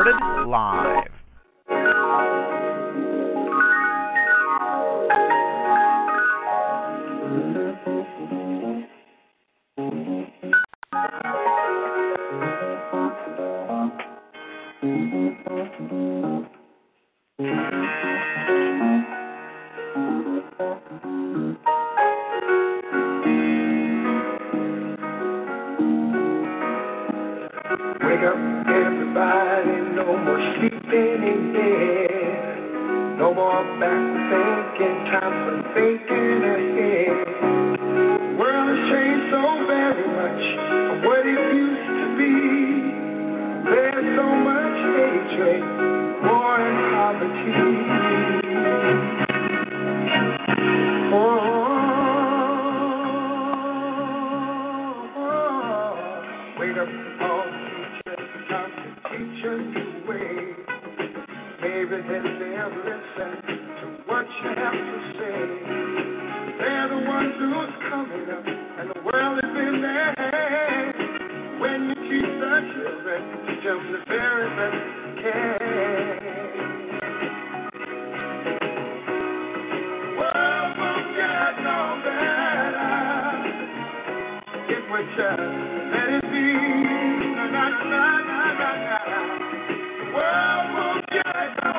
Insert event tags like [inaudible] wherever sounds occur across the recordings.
Recorded live. Wake up, everybody, more sleeping in bed. No more back thinking, time for thinking ahead. World has changed so very much from what it used to be. There's so much hatred, war and poverty. Oh, then they'll listen to what you have to say. They're the ones who's coming up, and the world is in their hands. When you teach the children, teach them the very best you can. World won't get no better if we just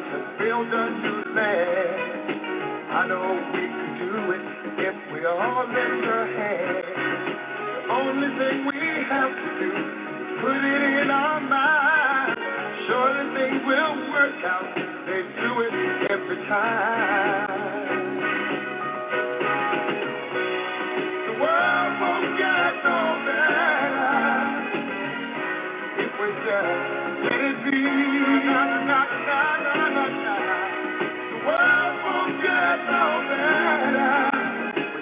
to build a new land. I know we could do it if we all lend a hand. The only thing we have to do is put it in our mind. Surely things will work out. They do it every time. We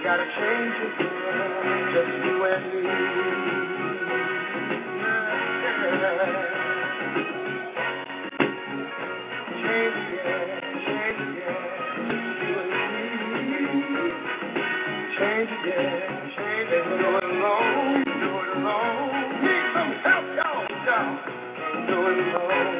gotta change it, just you and me. Change it, change me. Change. Do it alone, do it alone. Need some help, y'all, y'all. Do it alone,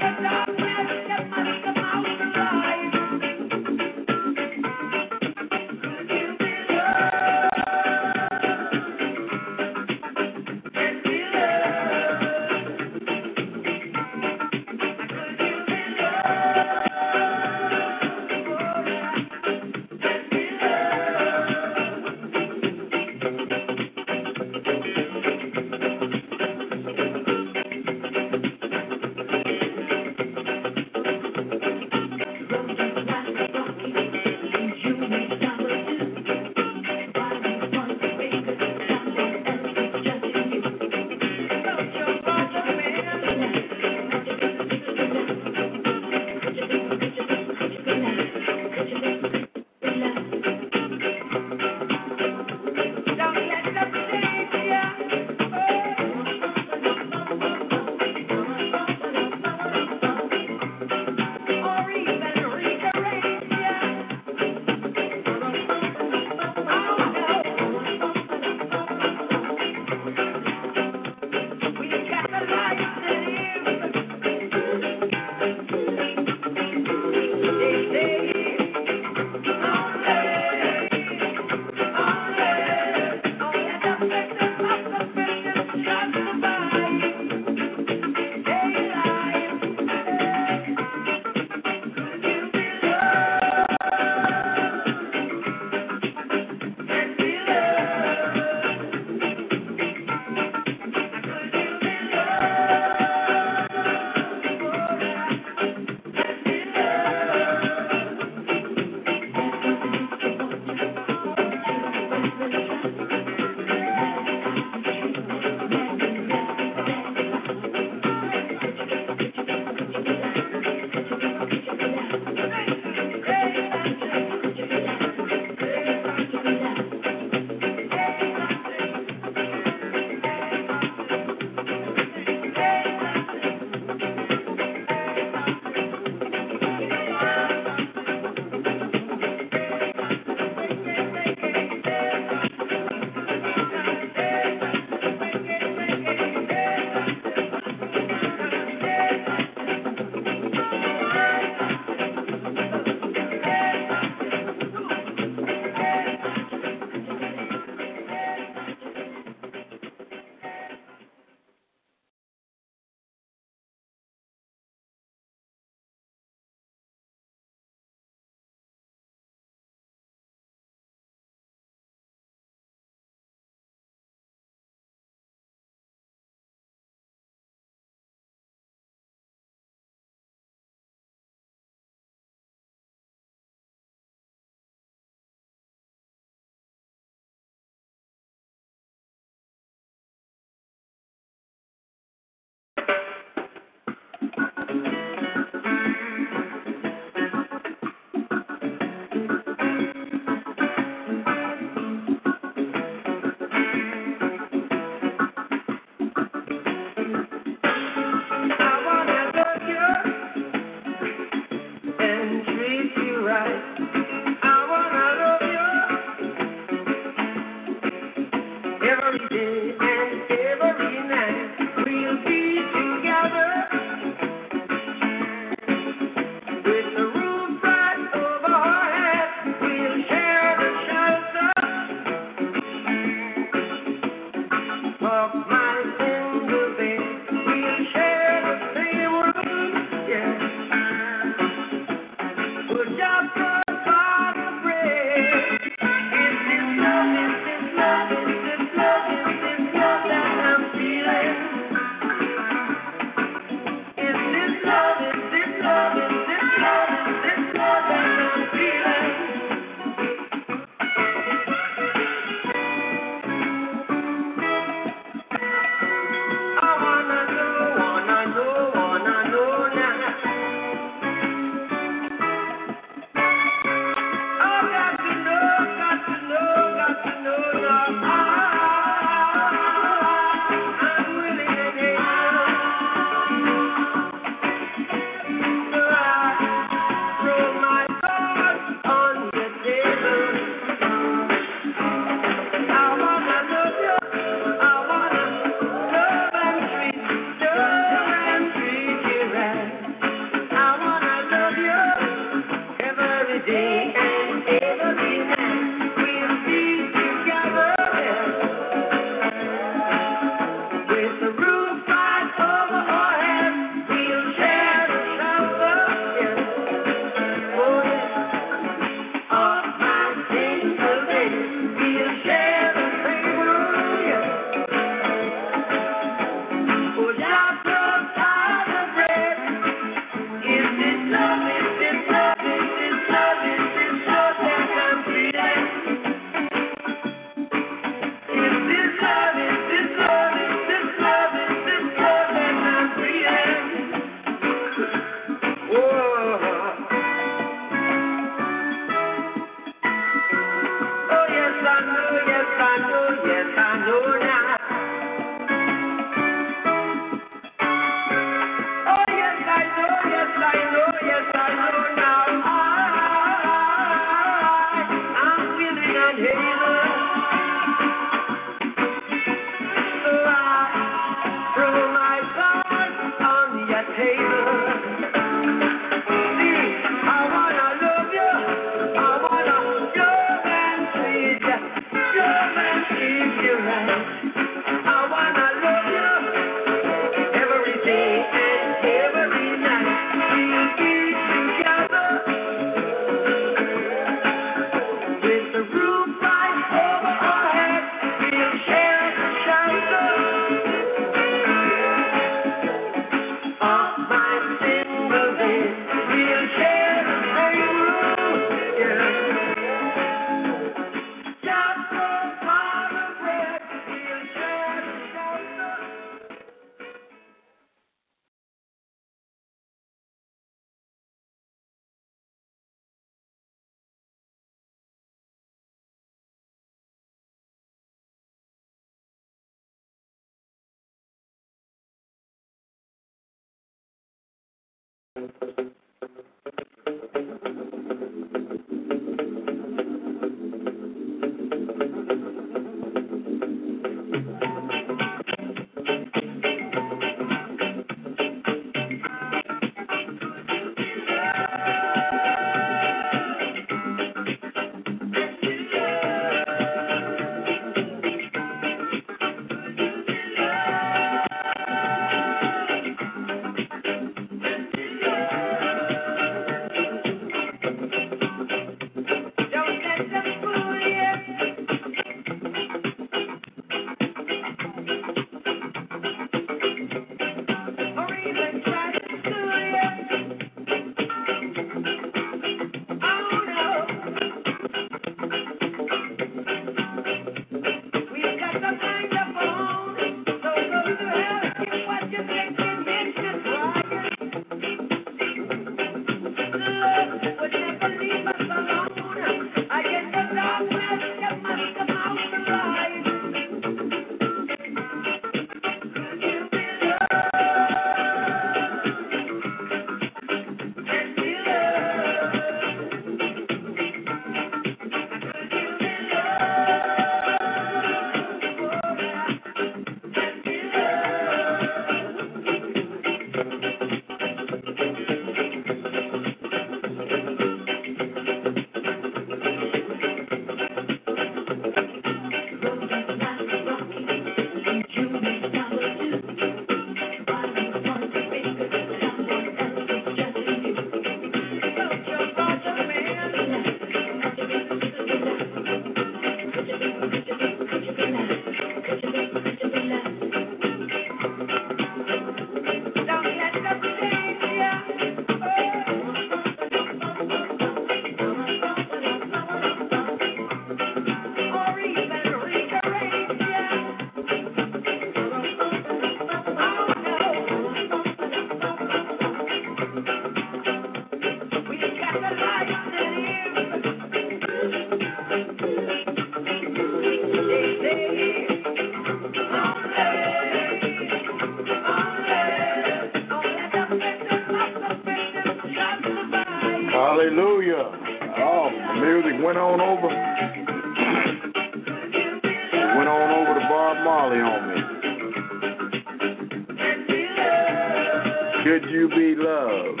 Could you be loved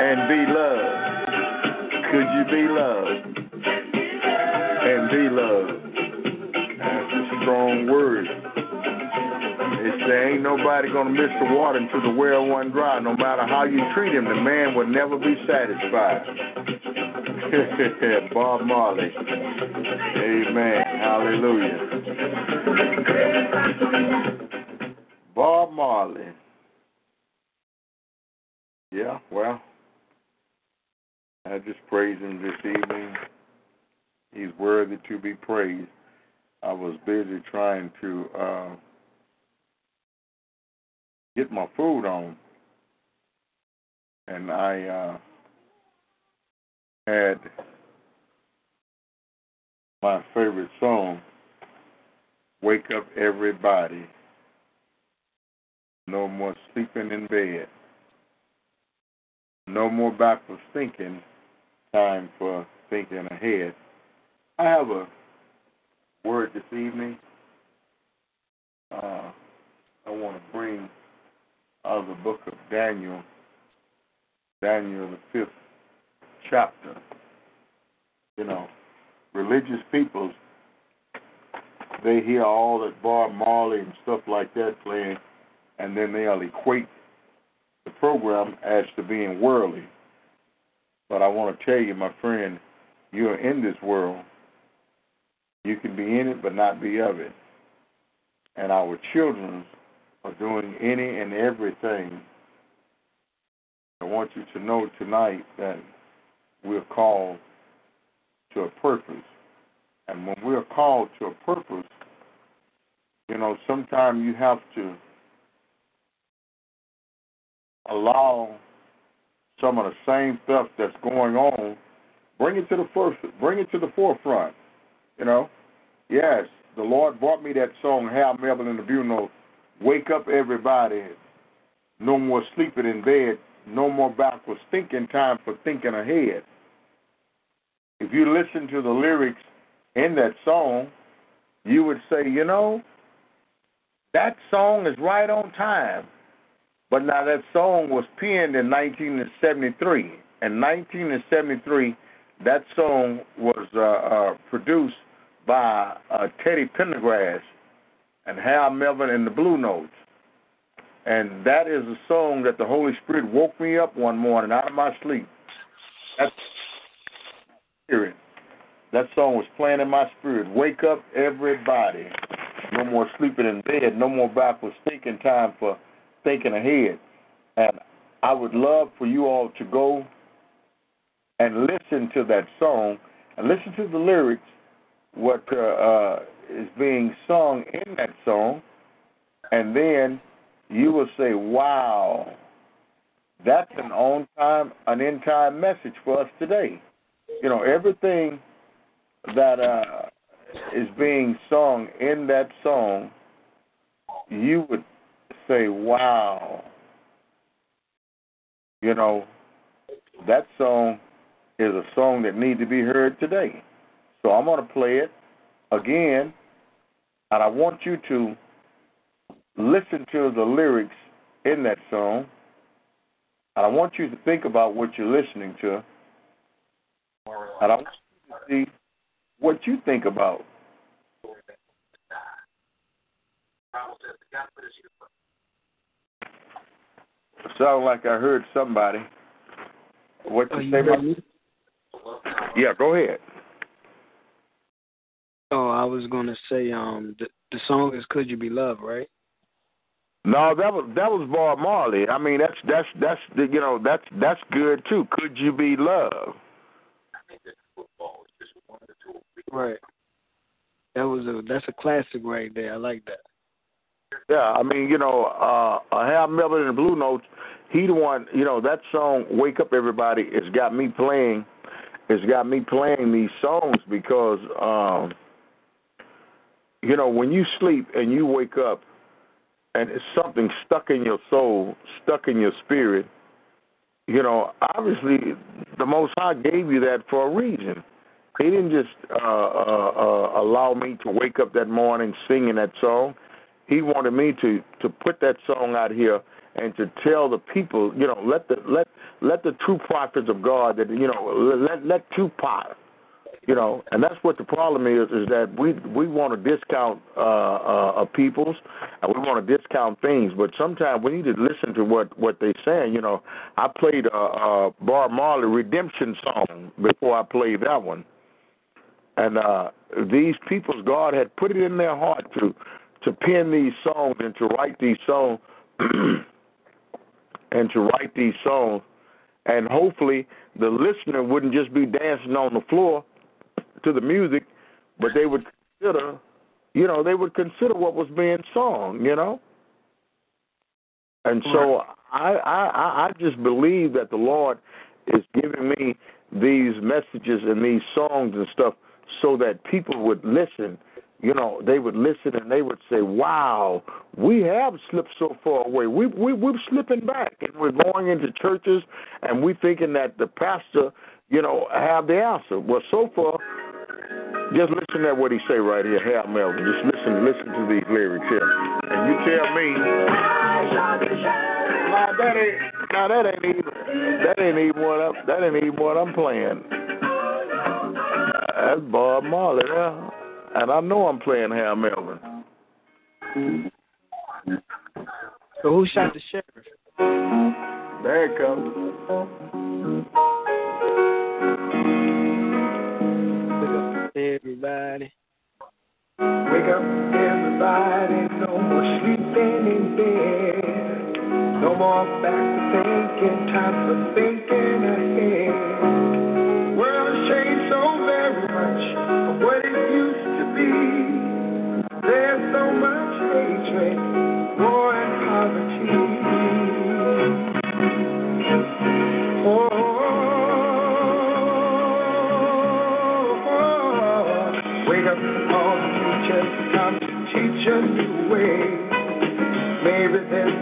and be loved? Could you be loved and be loved? That's a strong word. It say ain't nobody gonna miss the water until the well run dry. No matter how you treat him, the man will never be satisfied. [laughs] Bob Marley. Amen. Hallelujah. Marley. Yeah, well, I just praise him this evening. He's worthy to be praised. I was busy trying to uh, get my food on, and I uh, had my favorite song, Wake Up Everybody. No more sleeping in bed. No more backward thinking. Time for thinking ahead. I have a word this evening. Uh, I want to bring out of the book of Daniel, Daniel the fifth chapter. You know, religious peoples, they hear all that Bob Marley and stuff like that playing, and then they'll equate the program as to being worldly. But I want to tell you, my friend, you're in this world. You can be in it, but not be of it. And our children are doing any and everything. I want you to know tonight that we're called to a purpose. And when we're called to a purpose, you know, sometimes you have to allow some of the same stuff that's going on, bring it to the first, bring it to the forefront. You know, yes, the Lord brought me that song, Hal Melvin and the Bureau, "Wake Up Everybody." no more sleeping in bed, no more backwards thinking, time for thinking ahead. If you listen to the lyrics in that song, you would say, you know, that song is right on time. But now that song was penned in 1973. In 1973, that song was uh, uh, produced by uh, Teddy Pendergrass and Hal Melvin and the Blue Notes. And that is a song that the Holy Spirit woke me up one morning out of my sleep. That's spirit. That song was playing in my spirit. Wake up, everybody. No more sleeping in bed. No more backwards thinking. Time for thinking ahead. And I would love for you all to go and listen to that song and listen to the lyrics, what uh, uh, is being sung in that song, and then you will say, "Wow, that's an on time, an in time message for us today." You know, everything that uh, is being sung in that song, you would say, "Wow." You know, that song is a song that needs to be heard today. So I'm going to play it again, and I want you to listen to the lyrics in that song, and I want you to think about what you're listening to, and I want you to see what you think about. Sound like I heard somebody. What you, Oh, you say about? me? Yeah, go ahead. Oh, I was gonna say, um, the the song is "Could You Be Loved," right? No, that was that was Bob Marley. I mean, that's that's that's the, you know that's that's good too. Could you be loved? Right. That was a that's a classic right there. I like that. Yeah, I mean, you know, uh, uh Hal Melvin and the Blue Notes. He the one, you know, that song "Wake Up Everybody" has got me playing. It's got me playing these songs because, um, you know, when you sleep and you wake up, and it's something stuck in your soul, stuck in your spirit. You know, obviously, the Most High gave you that for a reason. He didn't just uh, uh, uh, allow me to wake up that morning singing that song. He wanted me to to put that song out here and to tell the people, you know, let the let let the true prophets of God that you know let let Tupac, you know, and that's what the problem is is that we we want to discount uh, uh, uh, peoples and we want to discount things, but sometimes we need to listen to what what they're saying. You know, I played a, a Bob Marley redemption song before I played that one. And uh, these peoples, God had put it in their heart to to pen these songs and to write these songs [clears throat] and to write these songs. And hopefully, the listener wouldn't just be dancing on the floor to the music, but they would consider, you know, they would consider what was being sung, you know. And so I, I, I just believe that the Lord is giving me these messages and these songs and stuff so that people would listen. You know, they would listen and they would say, "Wow, we have slipped so far away. We we we're slipping back, and we're going into churches, and we thinking that the pastor, you know, have the answer. Well, so far, just listen to what he say right here, Hal Melvin. Just listen, listen to these lyrics here, and you tell me. Nah, that ain't. Nah, that ain't even. That ain't even what I'm. That ain't even what I'm playing. That's Bob Marley, yeah. And I know I'm playing Hal Melvin. So who shot the sheriff? There it comes. Everybody. Wake up, everybody. No more sleeping in bed. No more back to thinking. Time for thinking ahead.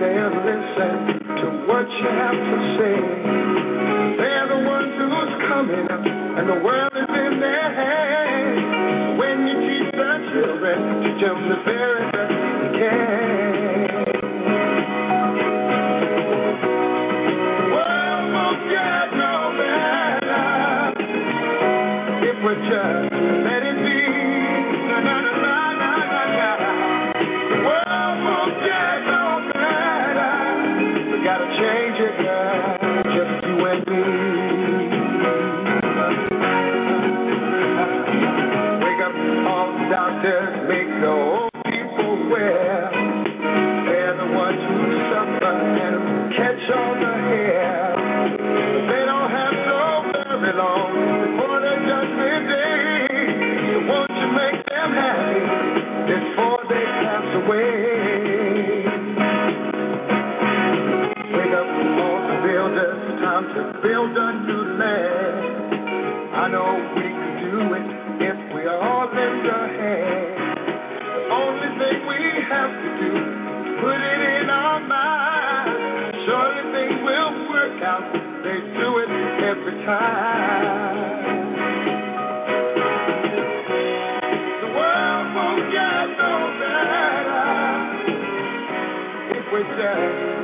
they'll listen to what you have to say. They're the ones who's coming up, and the world is in their hands. When you teach the children, teach them the very best you can. things will work out. They do it every time. The world won't get no better if we just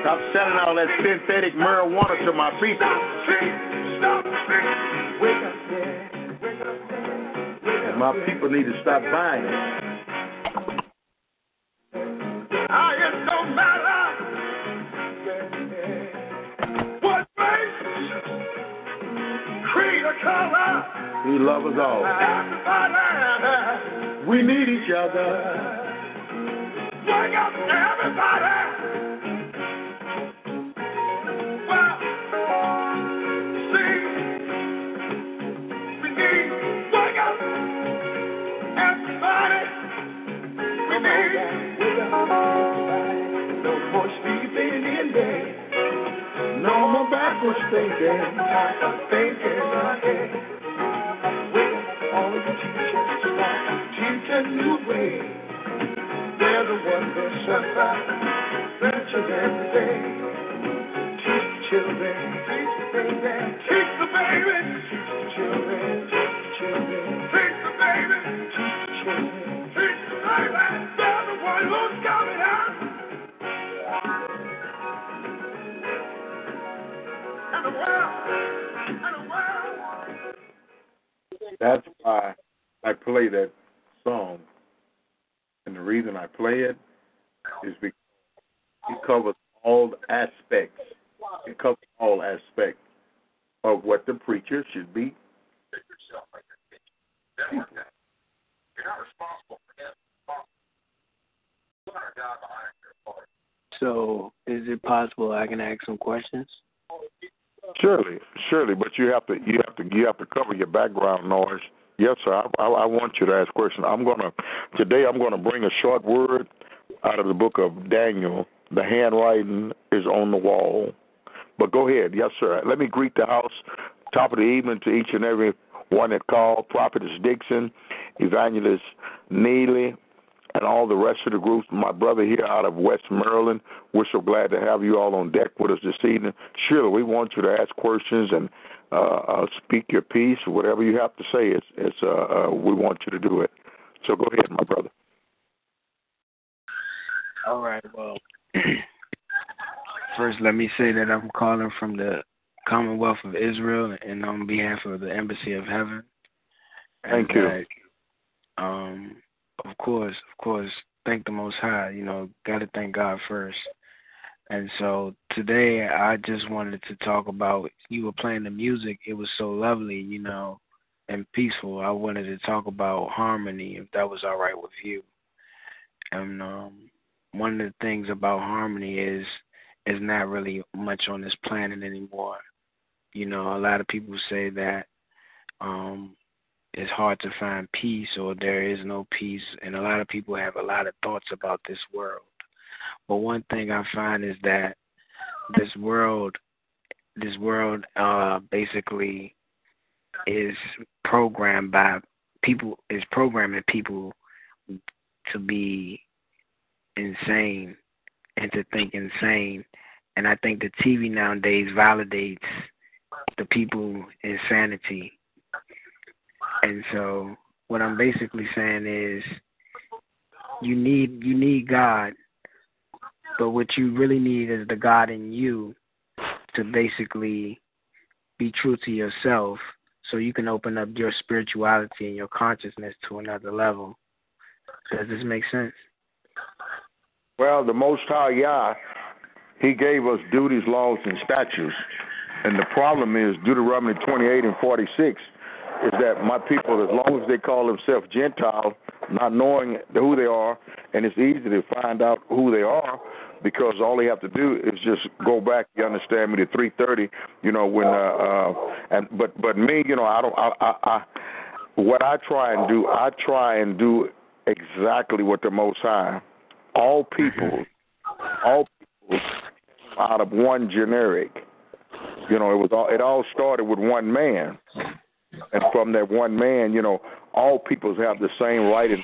Stop selling all that synthetic marijuana to my people. stop my people need to stop buying it. He loves us all. We need each other. wake up, everybody. Well, see, we need wake up, everybody. We need no more sleeping in bed. No more backwards thinking. thinking ahead. That's why I play that song. And the reason I play it is because it covers all aspects. It covers all aspects of what the preacher should be. So, is it possible I can ask some questions? Surely, surely, but you have to you have to you have to cover your background noise. Yes, sir. I, I, I want you to ask questions. I'm gonna today. I'm gonna bring a short word out of the book of Daniel. The handwriting is on the wall. But go ahead, yes, sir. Let me greet the house. Top of the evening to each and every one that called. Prophetess Dixon, Evangelist Neely, and all the rest of the groups. My brother here out of West Maryland. We're so glad to have you all on deck with us this evening. Surely we want you to ask questions and uh, uh, speak your piece, whatever you have to say. It's, it's uh, uh, we want you to do it. So go ahead, my brother. All right. Well, [clears throat] first, let me say that I'm calling from the Commonwealth of Israel and on behalf of the Embassy of Heaven. Thank And you. that, um, of course, of course, thank the Most High. You know, got to thank God first. And so today, I just wanted to talk about. You were playing the music; it was so lovely, you know, and peaceful. I wanted to talk about harmony, if that was all right with you. And um, one of the things about harmony is is not really much on this planet anymore. You know, a lot of people say that um it's hard to find peace or there is no peace and a lot of people have a lot of thoughts about this world. But one thing I find is that this world this world uh basically is programmed by people is programming people to be insane and to think insane. And I think the TV nowadays validates the people insanity. And so what I'm basically saying is you need you need God, but what you really need is the God in you to basically be true to yourself so you can open up your spirituality and your consciousness to another level. Does this make sense? Well, the Most High Yah, He gave us duties, laws, and statutes. And the problem is Deuteronomy 28 and 46 is that my people, as long as they call themselves Gentile, not knowing who they are, and it's easy to find out who they are because all they have to do is just go back. You understand me? To 3:30, you know when. Uh, uh, and but but me, you know, I don't. I, I, I what I try and do, I try and do exactly what the Most High. All people, all people, out of one generic. You know, it was all. It all started with one man, and from that one man, you know, all peoples have the same right and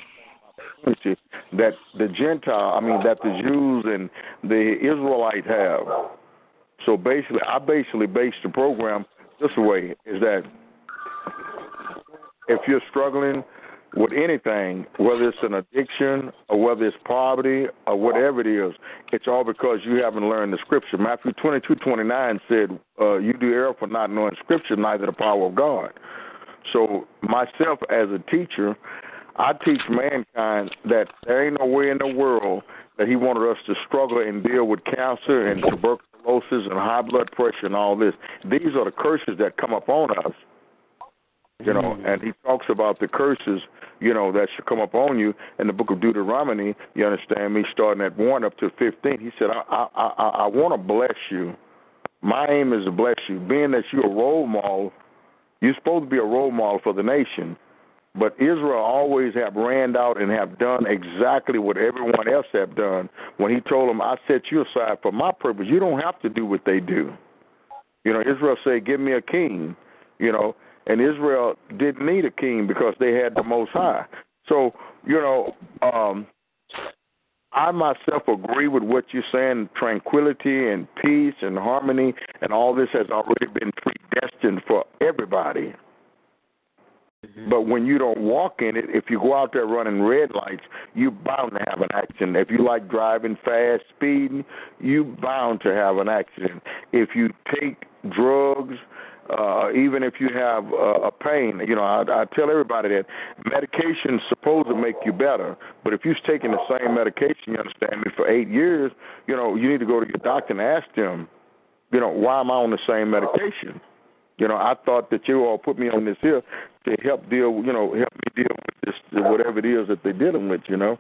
opportunity that the Gentile, I mean, that the Jews and the Israelites have. So basically, I basically base the program this way: is that if you're struggling with anything, whether it's an addiction or whether it's poverty or whatever it is, it's all because you haven't learned the scripture. Matthew twenty two twenty nine said, uh, You do err for not knowing scripture, neither the power of God. So, myself as a teacher, I teach mankind that there ain't no way in the world that he wanted us to struggle and deal with cancer and tuberculosis and high blood pressure and all this. These are the curses that come upon us. You know, mm-hmm. and he talks about the curses, you know, that should come upon you in the book of Deuteronomy. You understand me? Starting at one up to fifteen, he said, "I, I, I, I want to bless you. My aim is to bless you. Being that you're a role model, you're supposed to be a role model for the nation. But Israel always have ran out and have done exactly what everyone else have done. When he told them, I set you aside for my purpose, you don't have to do what they do. You know, Israel said, Give me a king, you know, and Israel didn't need a king because they had the most high. So, you know, um I myself agree with what you're saying. Tranquility and peace and harmony and all this has already been predestined for everybody. Mm-hmm. But when you don't walk in it, if you go out there running red lights, you're bound to have an accident. If you like driving fast, speeding, you're bound to have an accident. If you take drugs, uh, even if you have uh, a pain, you know, I, I tell everybody that medication's supposed to make you better, but if you're taking the same medication, you understand me, for eight years, you know, you need to go to your doctor and ask them, you know, why am I on the same medication? You know, I thought that you all put me on this here to help deal, you know, help me deal with this, whatever it is that they're dealing with, you know.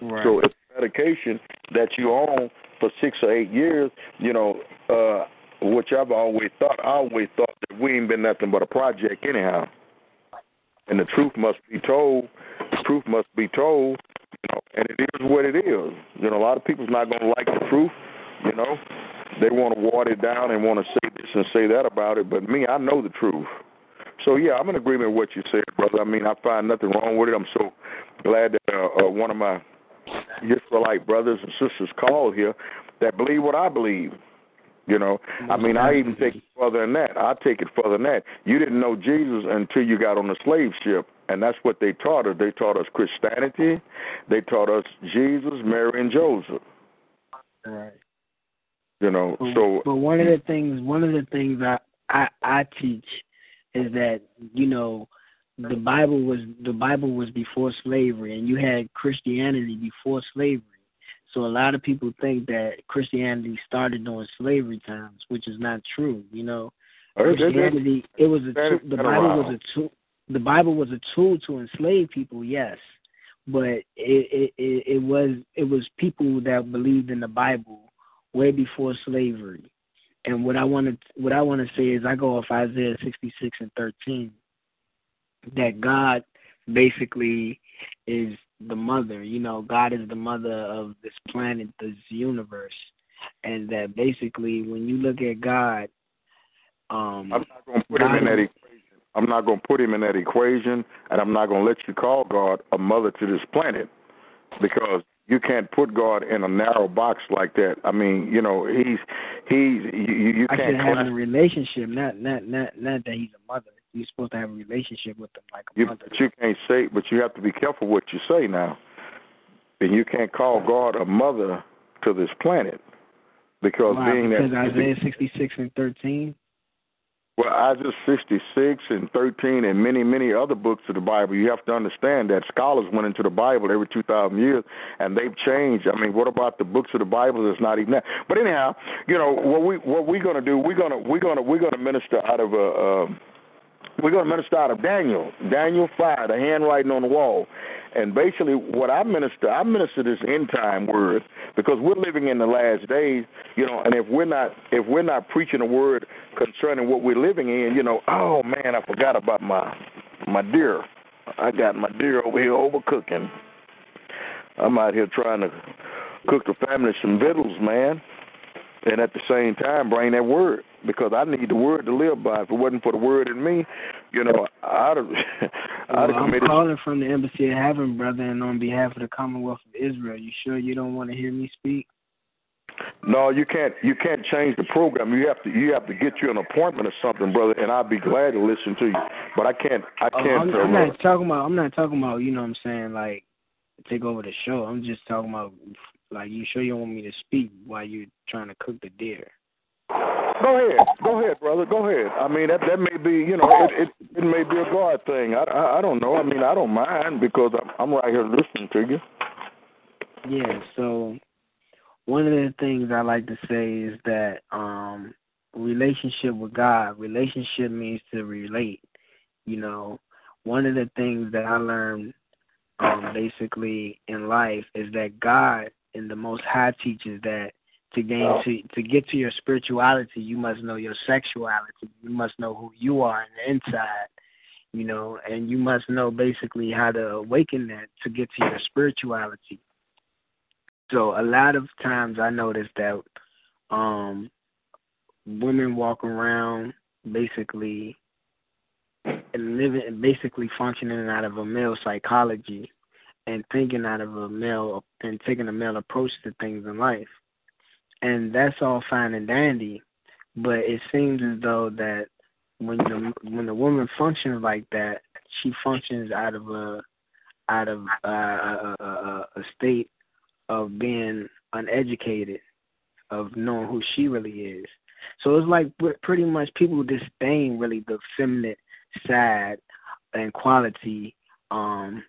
Right. So it's medication that you own for six or eight years, you know, uh, which I've always thought, I always thought that we ain't been nothing but a project anyhow. And the truth must be told. The truth must be told, you know, and it is what it is. You know, a lot of people's not to like the truth, you know. They want to water it down and want to say this and say that about it, but me, I know the truth. So yeah, I'm in agreement with what you said, brother. I mean, I find nothing wrong with it. I'm so glad that uh, uh, one of my Israelite brothers and sisters called here that believe what I believe. You know, I mean, I even take it further than that. I take it further than that. You didn't know Jesus until you got on the slave ship, and that's what they taught us. They taught us Christianity. They taught us Jesus, Mary, and Joseph. Right. You know, But, so but one of the things, one of the things I I, I teach is that you know the Bible was the Bible was before slavery, and you had Christianity before slavery. So a lot of people think that Christianity started during slavery times, which is not true. You know, they- Christianity it was a tool, the Bible was a tool. The Bible was a tool to enslave people, yes, but it it it, it was it was people that believed in the Bible way before slavery. And what I want to what I want to say is I go off Isaiah 66 and 13 that God basically is the mother. You know, God is the mother of this planet, this universe, and that basically when you look at God, um, I'm not going to put him in that equation. I'm not going to put him in that equation, and I'm not going to let you call God a mother to this planet because you can't put God in a narrow box like that. I mean, you know, he's he's you, you can't said having class- a relationship, not not not not that he's a mother. You're supposed to have a relationship with them, like a you, mother. but you can't say, but you have to be careful what you say now. And you can't call God a mother to this planet because Why? being because that Isaiah 66 and 13. Well, Isaiah 66 and 13 and many, many other books of the Bible, you have to understand that scholars went into the Bible every 2,000 years and they've changed. I mean, what about the books of the Bible that's not even that? But anyhow, you know, what we what we're going to do, we're going to we're to we're going to minister out of a um, we're going to minister out of Daniel, Daniel 5, the handwriting on the wall. And basically, what I minister, I minister this end time word because we're living in the last days, you know. And if we're not, if we're not preaching a word concerning what we're living in, you know, oh man, I forgot about my my deer. I got my deer over here overcooking. I'm out here trying to cook the family some victuals, man, and at the same time bring that word because I need the word to live by. If it wasn't for the word in me, you know, I'd have, [laughs] I'd Well, have I'm calling from the Embassy of Heaven, brother, and on behalf of the Commonwealth of Israel. You sure you don't want to hear me speak? No, you can't. You can't change the program. You have to. You have to get you an appointment or something, brother. And I'd be glad to listen to you. But I can't. I Oh, can't. I'm, uh, I'm not talking about. I'm not talking about. You know what I'm saying? Like take over the show. I'm just talking about. Like you sure you don't want me to speak while you're trying to cook the deer? Go ahead. Go ahead, brother. Go ahead. I mean, that that may be. You know, it it, it may be a God thing. I, I I don't know. I mean, I don't mind because I'm I'm right here listening to you. Yeah. So one of the things I like to say is that um relationship with God. Relationship means to relate. You know, one of the things that I learned um basically in life is that God and the Most High teaches that to gain to to get to your spirituality, you must know your sexuality. You must know who you are in the inside. You know, and you must know basically how to awaken that to get to your spirituality. So a lot of times I notice that um women walk around basically and living basically functioning out of a male psychology and thinking out of a male and taking a male approach to things in life. And that's all fine and dandy, but it seems as though that when the when the woman functions like that, she functions out of a out of a, a, a state of being uneducated, of knowing who she really is. So it's like pretty much people disdain really the feminine side and quality um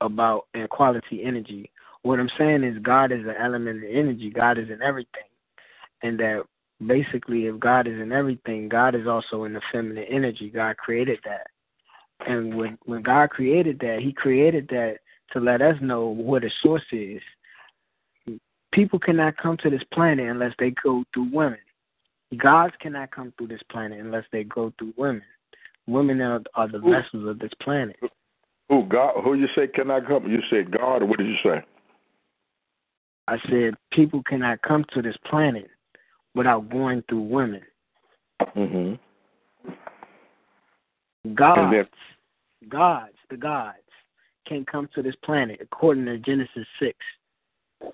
about and quality energy. What I'm saying is God is an element of energy. God is in everything. And that basically if God is in everything, God is also in the feminine energy. God created that. And when when God created that, He created that to let us know what the source is. People cannot come to this planet unless they go through women. Gods cannot come through this planet unless they go through women. Women are, are the vessels of this planet. Who God? Who you say cannot come? You said God, or what did you say? I said people cannot come to this planet without going through women. Mm-hmm. Gods, gods, the gods can't come to this planet according to Genesis six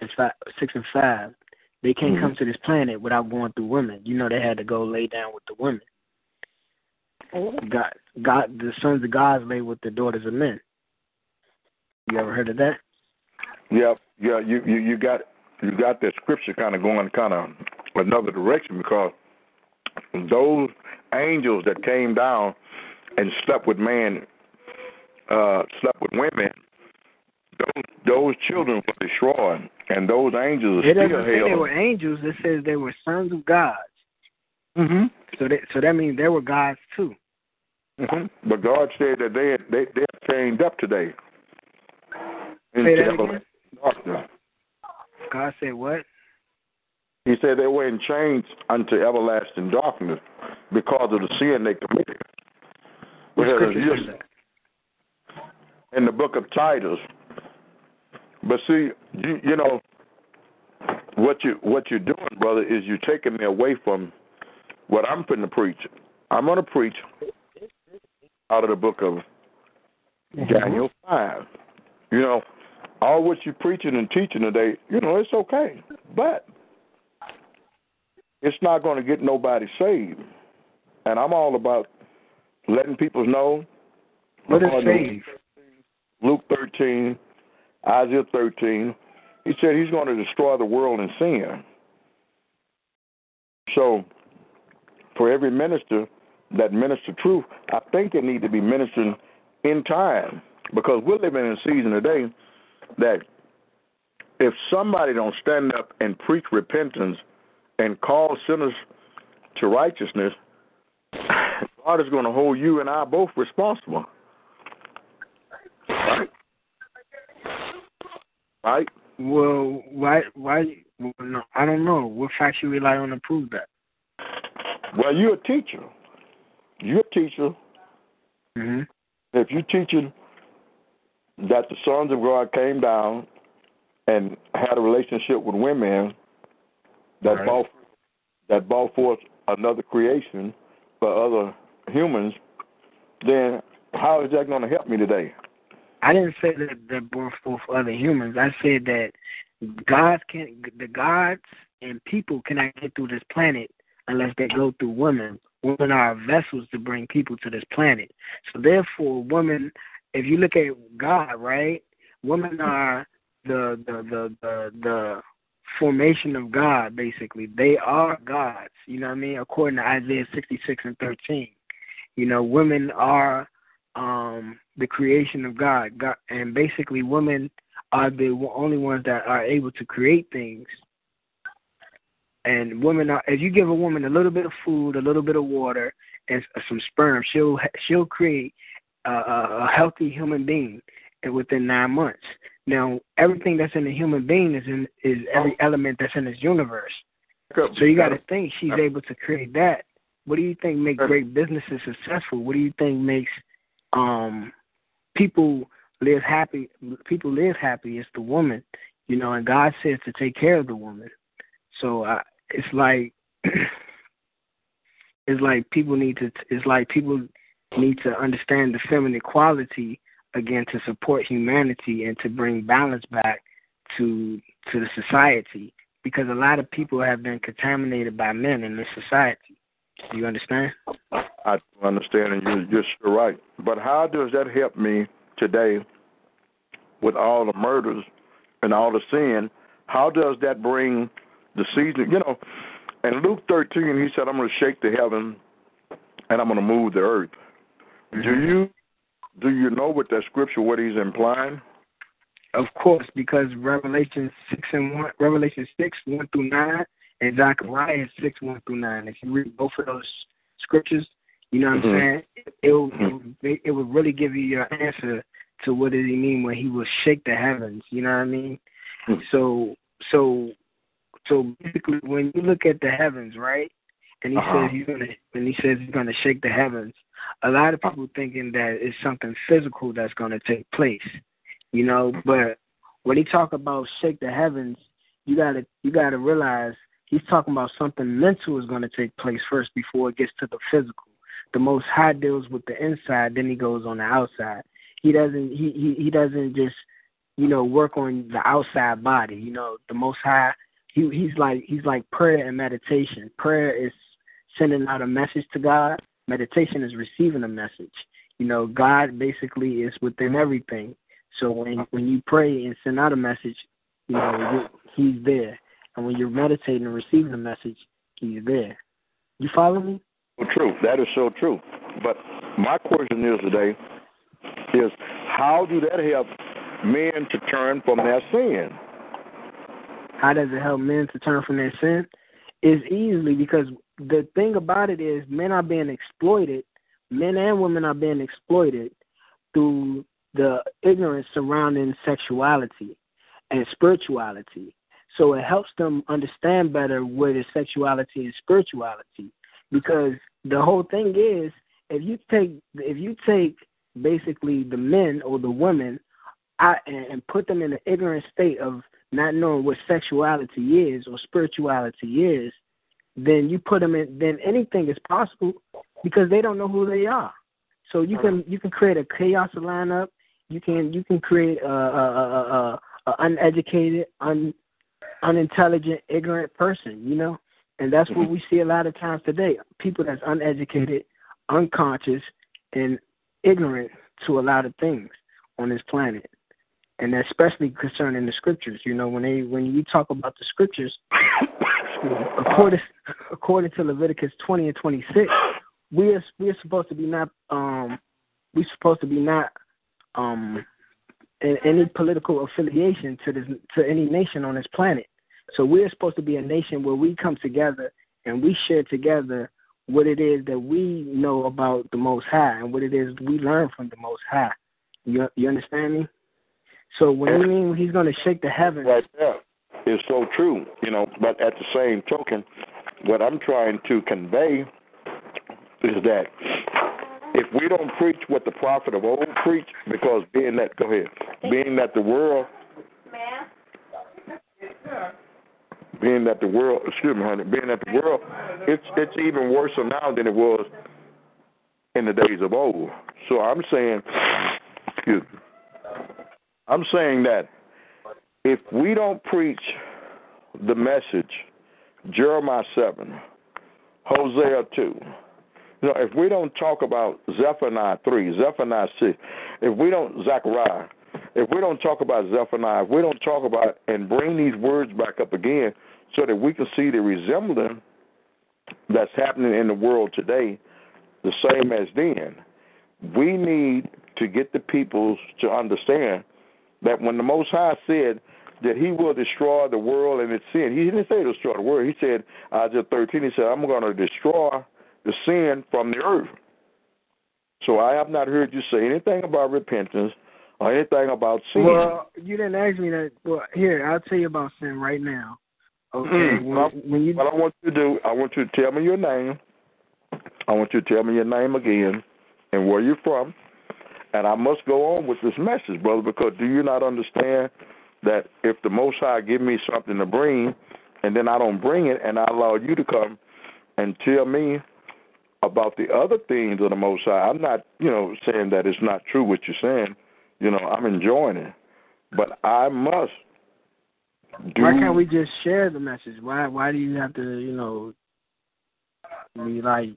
and five, six and five. They can't Mhm. come to this planet without going through women. You know they had to go lay down with the women. God, God, the sons of gods lay with the daughters of men. You ever heard of that? Yeah, yeah. You you you got you got that scripture kind of going kind of another direction because those angels that came down and slept with man, uh, slept with women. Those those children were destroyed, and those angels It still say they were angels. It says they were sons of gods. Mm-hmm. So that so that means they were gods too. Mm-hmm. But God said that they they they are chained up today. In Say that again? darkness. God said what? He said they were in chains unto everlasting darkness because of the sin they committed. Because scripture says that? in the book of Titus. But see, you you know what you what you're doing, brother, is you're taking me away from what I'm finna preach. I'm gonna preach out of the book of mm-hmm. Daniel five. You know, all what you're preaching and teaching today, you know, it's okay. But it's not gonna get nobody saved. And I'm all about letting people know What is to? Luke 13, Isaiah 13, he said he's going to destroy the world in sin. So, for every minister that minister truth, I think it need to be ministering in time because we're living in a season today that if somebody don't stand up and preach repentance and call sinners to righteousness, God is going to hold you and I both responsible. Right? Right? Well, why why well, no, I don't know. What facts you rely on to prove that? Well, you're a teacher. You're a teacher. hmm If you're teaching that the sons of God came down and had a relationship with women that Right. brought that brought forth another creation for other humans, then how is that going to help me today? I didn't say that that brought forth other humans. I said that gods can the gods and people cannot get through this planet unless they go through women. Women are vessels to bring people to this planet. So therefore, women, if you look at God, right, women are the the the the, the formation of God, basically. They are gods, you know what I mean? According to Isaiah 66 and 13. You know, women are um the creation of God. God and basically women are the only ones that are able to create things. And women are if you give a woman a little bit of food, a little bit of water, and some sperm, she'll she'll create a, a healthy human being within nine months. Now, everything that's in a human being is in is every element that's in this universe. So you got to think she's able to create that. What do you think makes great businesses successful? What do you think makes um people live happy? People live happy. It's the woman, you know. And God says to take care of the woman. So uh, it's like [clears throat] it's like people need to. It's like people need to understand the feminine quality again to support humanity and to bring balance back to to the society because a lot of people have been contaminated by men in this society. Do you understand? I understand, and you're, you're right. But how does that help me today with all the murders and all the sin? How does that bring the season? You know, in Luke 13, he said, I'm going to shake the heaven and I'm going to move the earth. Do you do you know what that scripture what he's implying? Of course, because Revelation six and one, Revelation six one through nine, and Zechariah six one through nine. If you read both of those scriptures, you know what mm-hmm. I'm saying. It will mm-hmm. it, it will really give you your answer to what does he mean when he will shake the heavens. You know what I mean? Mm-hmm. So so so basically, when you look at the heavens, right, and he uh-huh. says he's gonna and he says he's gonna shake the heavens a lot of people thinking that it's something physical that's going to take place, you know. But when he talk about shake the heavens, you gotta you gotta realize he's talking about something mental is going to take place first before it gets to the physical. The Most High deals with the inside, then he goes on the outside. He doesn't he he, he doesn't just you know work on the outside body. You know, the Most High he he's like he's like prayer and meditation. Prayer is sending out a message to God Meditation is receiving a message. You know, God basically is within everything. So when when you pray and send out a message, you know, He's there. And when you're meditating and receiving a message, He's there. You follow me? True. That is so true. But my question is today is how do that help men to turn from their sin? How does it help men to turn from their sin? Is easily because the thing about it is men are being exploited, men and women are being exploited through the ignorance surrounding sexuality and spirituality. So it helps them understand better what is sexuality and spirituality. Because the whole thing is if you take if you take basically the men or the women and, and put them in an ignorant state of not knowing what sexuality is or spirituality is, then you put them in. Then anything is possible because they don't know who they are. So you can you can create a chaos lineup. You can you can create a, a, a, a uneducated, un, unintelligent, ignorant person. You know, and that's what mm-hmm. we see a lot of times today. People that's uneducated, unconscious, and ignorant to a lot of things on this planet and especially concerning the scriptures. You know, when they when you talk about the scriptures, according according to Leviticus twenty and twenty six, we are we are supposed to be not um we're supposed to be not um in any political affiliation to this to any nation on this planet. So we're supposed to be a nation where we come together and we share together what it is that we know about the Most High and what it is we learn from the Most High. You you understand me? So when you mean he's going to shake the heavens, right there is so true, you know. But at the same token, what I'm trying to convey is that if we don't preach what the prophet of old preached, because being that go ahead, being that the world, being that the world, excuse me, honey, being that the world, it's it's even worse now than it was in the days of old. So I'm saying, excuse me, I'm saying that if we don't preach the message Jeremiah 7, Hosea 2. You know, if we don't talk about Zephaniah 3, Zephaniah 6, if we don't, Zechariah, if we don't talk about Zephaniah, if we don't talk about and bring these words back up again so that we can see the resemblance that's happening in the world today, the same as then, we need to get the peoples to understand that when the Most High said that He will destroy the world and its sin, He didn't say destroy the world. He said, Isaiah 13, He said, I'm going to destroy the sin from the earth. So I have not heard you say anything about repentance or anything about sin. Well, you didn't ask me that. Well, here I'll tell you about sin right now. Okay, Mm, when, well, when you What I want you to do, I want you to tell me your name. I want you to tell me your name again and where you're from. And I must go on with this message, brother, because do you not understand that if the Most High give me something to bring, and then I don't bring it, and I allow you to come and tell me about the other things of the Most High, I'm not, you know, saying that it's not true what you're saying. You know, I'm enjoying it, but I must do. why can't we just share the message? Why why do you have to you know be like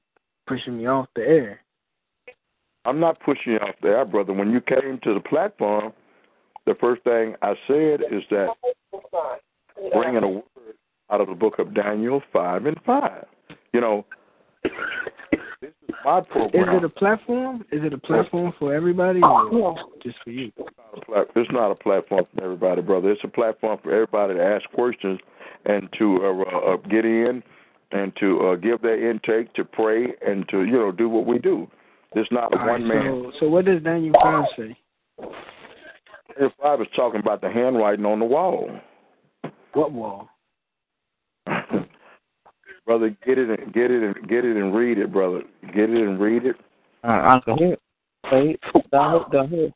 pushing me off the air? I'm not pushing you off the air, brother. When you came to the platform, the first thing I said is that bringing a word out of the book of Daniel 5 and 5. You know, this is my program. Is it a platform? Is it a platform for everybody or just for you? It's not a plat- It's not a platform for everybody, brother. It's a platform for everybody to ask questions and to uh, uh, get in and to uh, give their intake, to pray, and to you know do what we do. It's not a All right, one man. so so what does Daniel five say? Daniel five is talking about the handwriting on the wall. What wall? [laughs] brother, get it and get it and get it and read it, brother. Get it and read it. Uh, I can hear. Wait, the whole, the whole,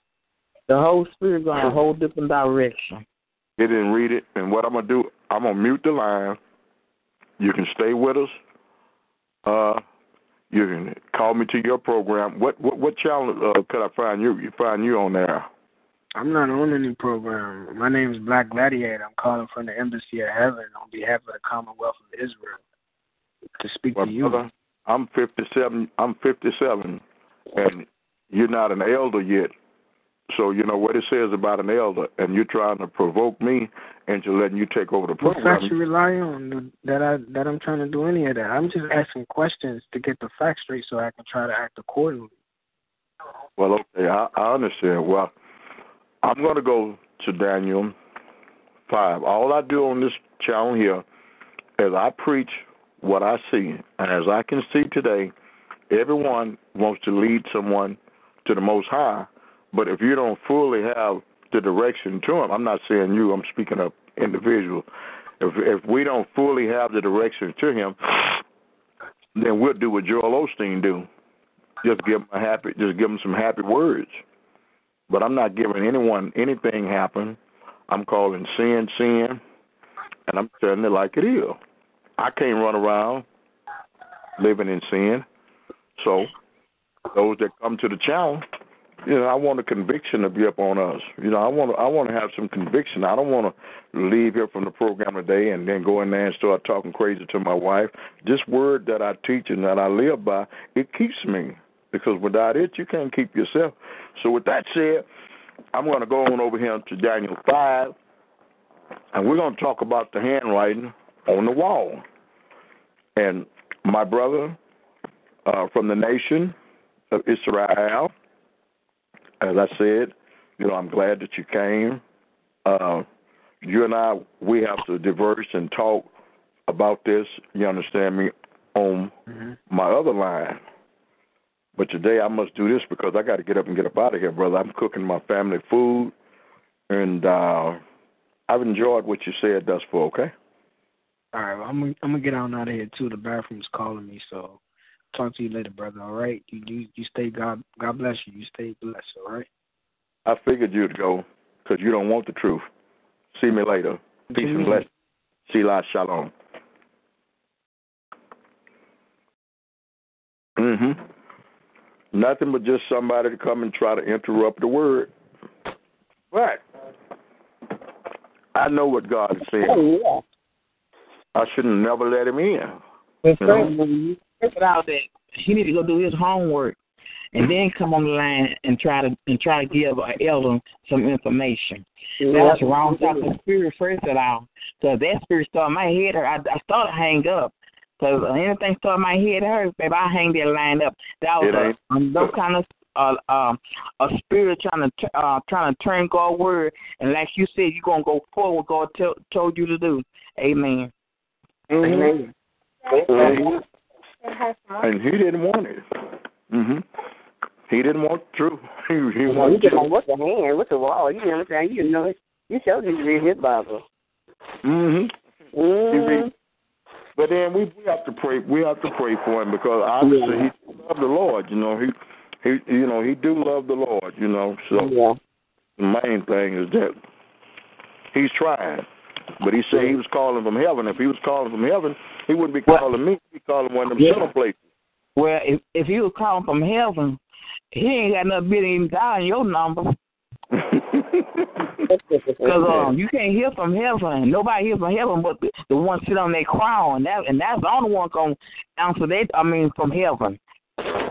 the whole spirit going a whole different direction. Get it and read it. And what I'm gonna do, I'm gonna mute the line. You can stay with us. Uh, you can call me to your program. What what what channel uh, could I find you? You find you on there? I'm not on any program. My name is Black Gladiator. I'm calling from the Embassy of Heaven on behalf of the Commonwealth of Israel to speak Well, to you. brother, I'm 57. I'm 57, and you're not an elder yet. So you know what it says about an elder, and you're trying to provoke me into letting you take over the program. What facts you rely on that I that I'm trying to do any of that? I'm just asking questions to get the facts straight so I can try to act accordingly. Well, okay, I, I understand. Well, I'm going to go to Daniel 5. All I do on this channel here is I preach what I see. And as I can see today, everyone wants to lead someone to the Most High. But if you don't fully have the direction to Him, I'm not saying you, I'm speaking of individual. If if we don't fully have the direction to Him, then we'll do what Joel Osteen do. Just give him a happy, just give him some happy words. But I'm not giving anyone anything happen. I'm calling sin sin, and I'm telling it like it is. I can't run around living in sin. So those that come to the channel, you know, I want a conviction to be up on us. You know, I want to, I want to have some conviction. I don't want to leave here from the program today and then go in there and start talking crazy to my wife. This word that I teach and that I live by, it keeps me because without it, you can't keep yourself. So with that said, I'm going to go on over here to Daniel five, and we're going to talk about the handwriting on the wall. And my brother uh, from the nation of Israel, as I said, you know, I'm glad that you came. Uh, you and I, we have to diverse and talk about this. You understand me on my other line. But today I must do this because I got to get up and get up out of here, brother. I'm cooking my family food, and uh, I've enjoyed what you said thus far. Okay. All right, well, I'm gonna, I'm gonna get on out of here too. The bathroom's calling me, so talk to you later, brother. All right, you you, you stay God God bless you. You stay blessed. All right. I figured you'd go because you don't want the truth. See me later. Peace and blessings. Selah Shalom. Mm-hmm. Nothing but just somebody to come and try to interrupt the word. But I know what God is saying. Oh, yeah. I shouldn't never let him in. But You know? when you figure out that he need to go do his homework, and then come on the line and try to and try to give an elder some information. That's wrong type of spirit first of all, because that spirit started my head hurt. I, I started to hang up. Because anything started my head hurt, baby, I hang that line up. That was a, um, those kind of uh, um, a spirit trying to uh, trying to turn God's word, and like you said, you're gonna go forward. God tell, told you to do. Amen. Mhm. Mhm. And he didn't want it. Mhm. He didn't want truth. [laughs] He, he Well, you wanted just to. what's the hand? What's the wall? You know what I'm saying? You know, you showed him to read his Bible. Mm Mhm. Mm. But then we we have to pray. We have to pray for him because obviously he loved the Lord. You know he he you know he do love the Lord. You know so Yeah. the main thing is that he's trying. But he said he was calling from heaven. If he was calling from heaven, he wouldn't be calling me. He'd be calling one of them Yeah. center places. Well, if if he was calling from heaven, he ain't got nothing better even dial your number. [laughs] Because um, you can't hear from heaven. Nobody hears from heaven but the, the one sit on their crown. And, That and that's the only one gonna answer that. I mean, from heaven.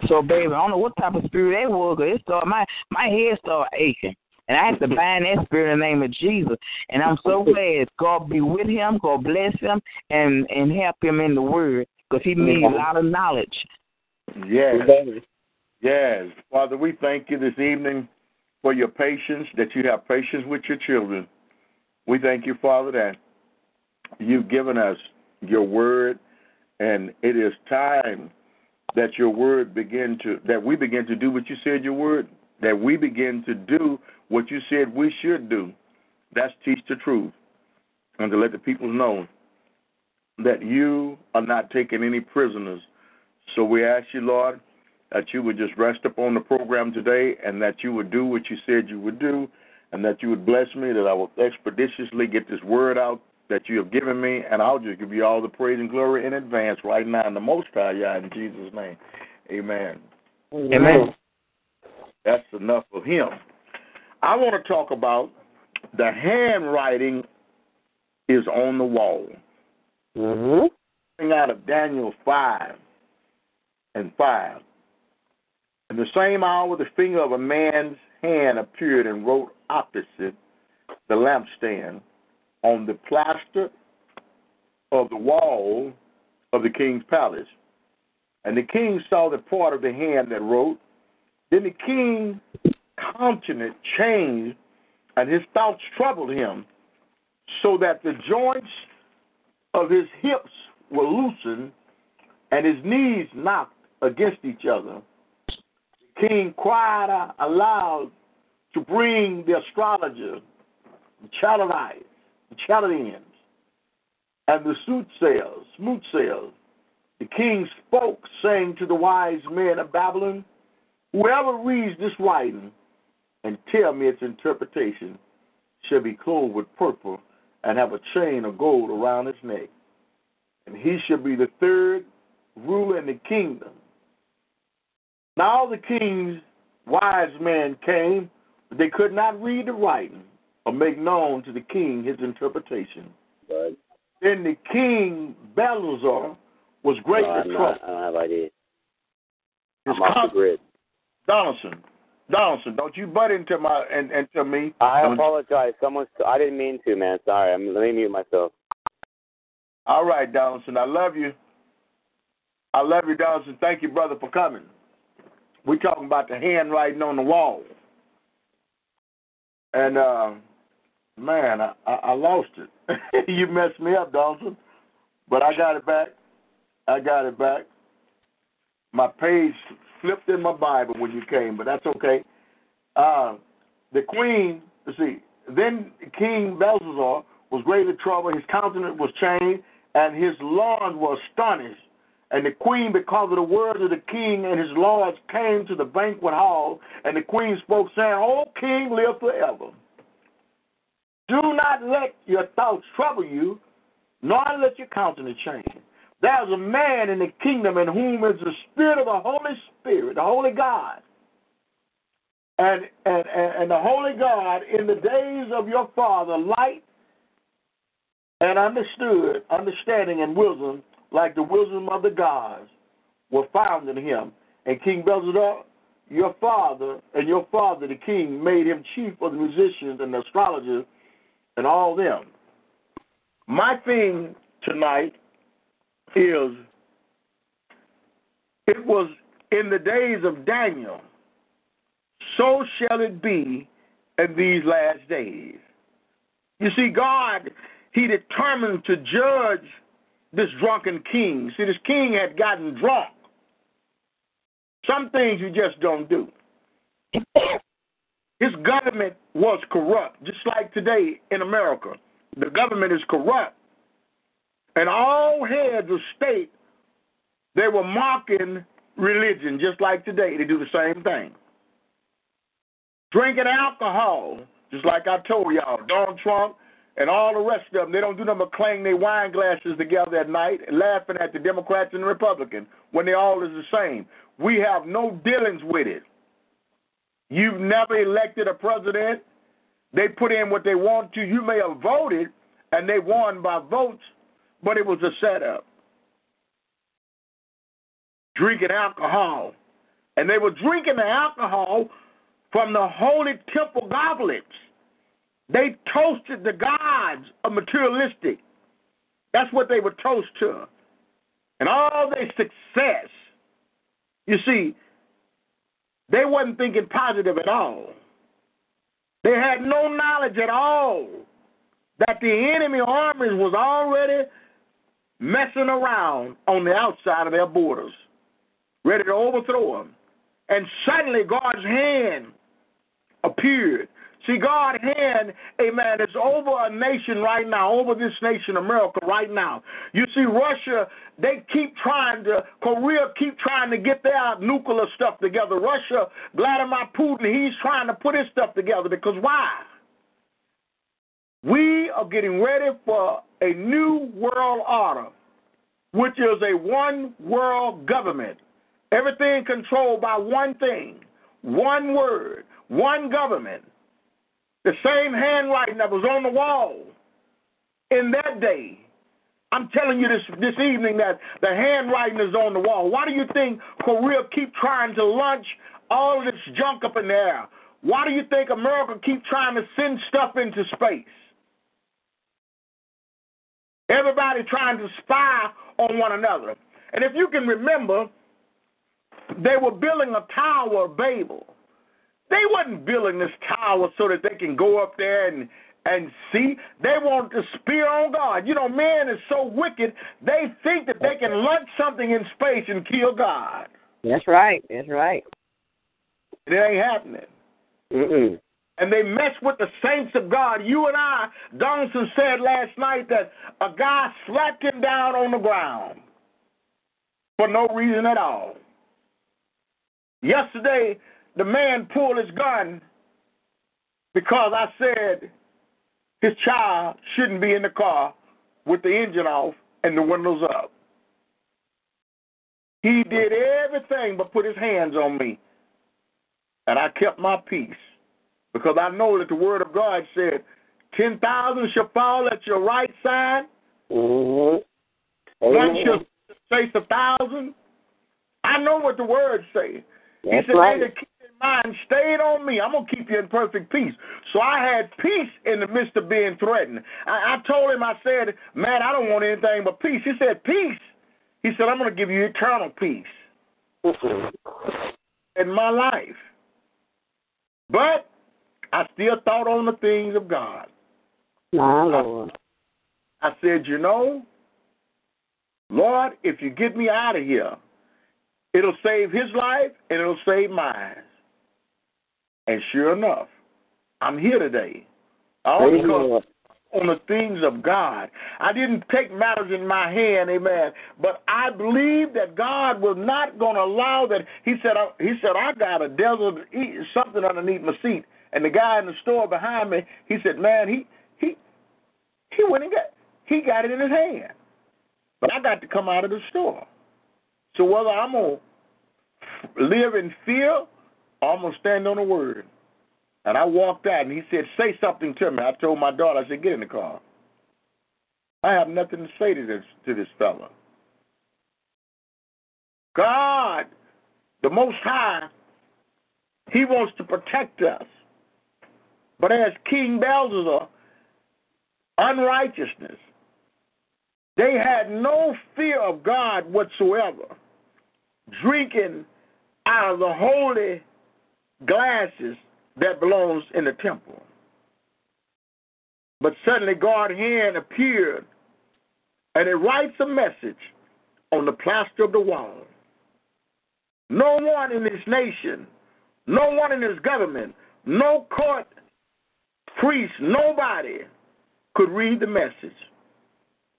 So, baby, I don't know what type of spirit that was. 'cause it started my my head started aching, and I had to bind that spirit in the name of Jesus. And I'm so [laughs] glad God be with him, God bless him, and and help him in the Word, because he needs a lot of knowledge. Yes. Yes. Father, we thank you this evening for your patience, that you have patience with your children. We thank you, Father, that you've given us your word, and it is time that your word begin to, that we begin to do what you said your word, that we begin to do what you said we should do. That's teach the truth, and to let the people know that you are not taking any prisoners. So we ask you, Lord, that you would just rest upon the program today and that you would do what you said you would do and that you would bless me, that I will expeditiously get this word out that you have given me, and I'll just give you all the praise and glory in advance right now in the Most High, yeah, in Jesus' name. Amen. Amen. That's enough of him. I want to talk about the handwriting is on the wall. Mm-hmm. Coming out of Daniel 5 and 5. In the same hour, the finger of a man's hand appeared and wrote opposite the lampstand on the plaster of the wall of the king's palace. And the king saw the part of the hand that wrote. Then the king's countenance changed, and his thoughts troubled him, so that the joints of his hips were loosened, and his knees knocked against each other. King cried out aloud to bring the astrologers, the Chaldeans, the Chaldeans, and the soothsayers, smoothsayers. The king spoke, saying to the wise men of Babylon, Whoever reads this writing and tell me its interpretation shall be clothed with purple and have a chain of gold around his neck. And he shall be the third ruler in the kingdom. Now the king's wise men came, but they could not read the writing or make known to the king his interpretation. Then the king Belshazzar was greatly No, troubled. I don't have idea. His I'm off the grid. Donaldson, Donaldson, don't you butt into my and into me. I Don't- apologize. Someone's. I didn't mean to, man. Sorry. I'm, let me mute myself. All right, Donaldson, I love you. I love you, Donaldson. Thank you, brother, for coming. We're talking about the handwriting on the wall. And uh man, I, I, lost it. [laughs] you messed me up, Dawson. But I got it back. I got it back. My page flipped in my Bible when you came, but that's okay. Uh, the queen, see, then King Belshazzar was greatly troubled. His countenance was changed, and his lords were astonished. And the queen, because of the words of the king and his lords, came to the banquet hall, and the queen spoke, saying, O king, live forever. Do not let your thoughts trouble you, nor let your countenance change. There's a man in the kingdom in whom is the spirit of the Holy Spirit, the Holy God. And, and, and, the Holy God, in the days of your father, light and understood, understanding and wisdom, like the wisdom of the gods, were found in him. And King Belshazzar, your father, and your father the king, made him chief of the musicians and the astrologers and all them. My thing tonight is it was in the days of Daniel, so shall it be in these last days. You see, God, He determined to judge this drunken king. See, this king had gotten drunk. Some things you just don't do. [coughs] His government was corrupt, just like today in America. The government is corrupt. And all heads of state, they were mocking religion, just like today. They do the same thing. Drinking alcohol, just like I told y'all. Donald Trump and all the rest of them, they don't do nothing but clang their wine glasses together at night laughing at the Democrats and the Republicans when they all is the same. We have no dealings with it. You've never elected a president. They put in what they want to. You may have voted and they won by votes, but it was a setup. Drinking alcohol. And they were drinking the alcohol from the holy temple goblets. They toasted the gods of materialistic. That's what they were toast to. And all their success, you see, they wasn't thinking positive at all. They had no knowledge at all that the enemy armies was already messing around on the outside of their borders, ready to overthrow them. And suddenly God's hand appeared. See, God's hand, amen, is over a nation right now, over this nation, America, right now. You see, Russia, they keep trying to, Korea keep trying to get their nuclear stuff together. Russia, Vladimir Putin, he's trying to put his stuff together because why? We are getting ready for a new world order, which is a one world government. Everything controlled by one thing, one word, one government. The same handwriting that was on the wall in that day. I'm telling you this this evening that the handwriting is on the wall. Why do you think Korea keep trying to launch all this junk up in the air? Why do you think America keep trying to send stuff into space? Everybody trying to spy on one another. And if you can remember, they were building a tower of Babel. They wasn't building this tower so that they can go up there and and see. They want to spear on God. You know, man is so wicked. They think that they can launch something in space and kill God. That's right. That's right. It ain't happening. Mm-mm. And they mess with the saints of God. You and I, Donaldson said last night that a guy slapped him down on the ground for no reason at all. Yesterday, the man pulled his gun because I said his child shouldn't be in the car with the engine off and the windows up. He did everything but put his hands on me. And I kept my peace because I know that the word of God said, 10,000 shall fall at your right side, Mm-hmm. one shall face a thousand. I know what the word say. He said, right. "They that keep mind stayed on me. I'm gonna keep you in perfect peace." So I had peace in the midst of being threatened. I, I told him, I said, "Man, I don't want anything but peace." He said, "Peace." He said, "I'm gonna give you eternal peace Mm-mm. in my life." But I still thought on the things of God. My Lord. I said, "You know, Lord, if you get me out of here, it'll save his life and it'll save mine." And sure enough, I'm here today. All the because on the things of God. I didn't take matters in my hand, amen. But I believe that God was not going to allow that. He said, I, "He said I got a Desert Eagle something underneath my seat." And the guy in the store behind me, he said, "Man, he he he went and got he got it in his hand." But I got to come out of the store. So whether I'm gonna live in fear I'm gonna stand on the word. And I walked out and he said, Say something to me. I told my daughter, I said, Get in the car. I have nothing to say to this to this fella. God, the Most High, He wants to protect us. But as King Belshazzar, unrighteousness, they had no fear of God whatsoever, drinking out of the holy glasses that belongs in the temple. But suddenly God's hand appeared and it writes a message on the plaster of the wall. No one in this nation, no one in this government, no court, priest, nobody could read the message.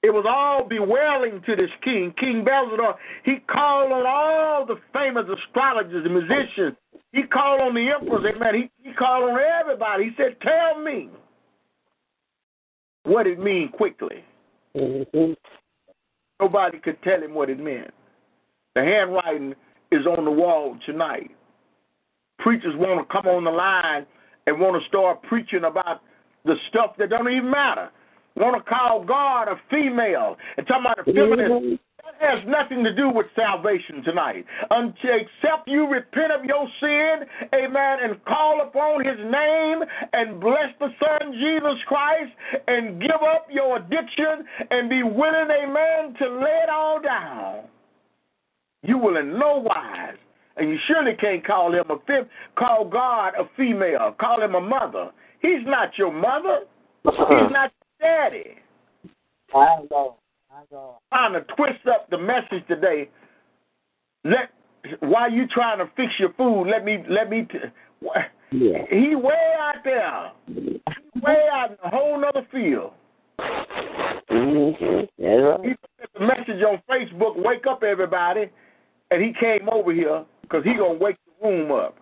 It was all bewailing to this king, King Belshazzar. He called on all the famous astrologers and musicians. He called on the emperors, amen. He, he called on everybody. He said, Tell me what it means quickly. Mm-hmm. Nobody could tell him what it meant. The handwriting is on the wall tonight. Preachers want to come on the line and want to start preaching about the stuff that don't even matter. Want to call God a female and talking about a feminist. Mm-hmm. Has nothing to do with salvation tonight. Until except you repent of your sin, amen, and call upon his name and bless the Son Jesus Christ and give up your addiction and be willing, amen, to lay it all down. You will in no wise, and you surely can't call him a fifth, call God a female, call him a mother. He's not your mother. He's not your daddy My God. Trying to twist up the message today. Let while you trying to fix your food, let me let me. T- Yeah. he way out there, he way out in a whole nother field. Mm-hmm. He sent a message on Facebook, wake up everybody, and he came over here because he gonna wake the room up.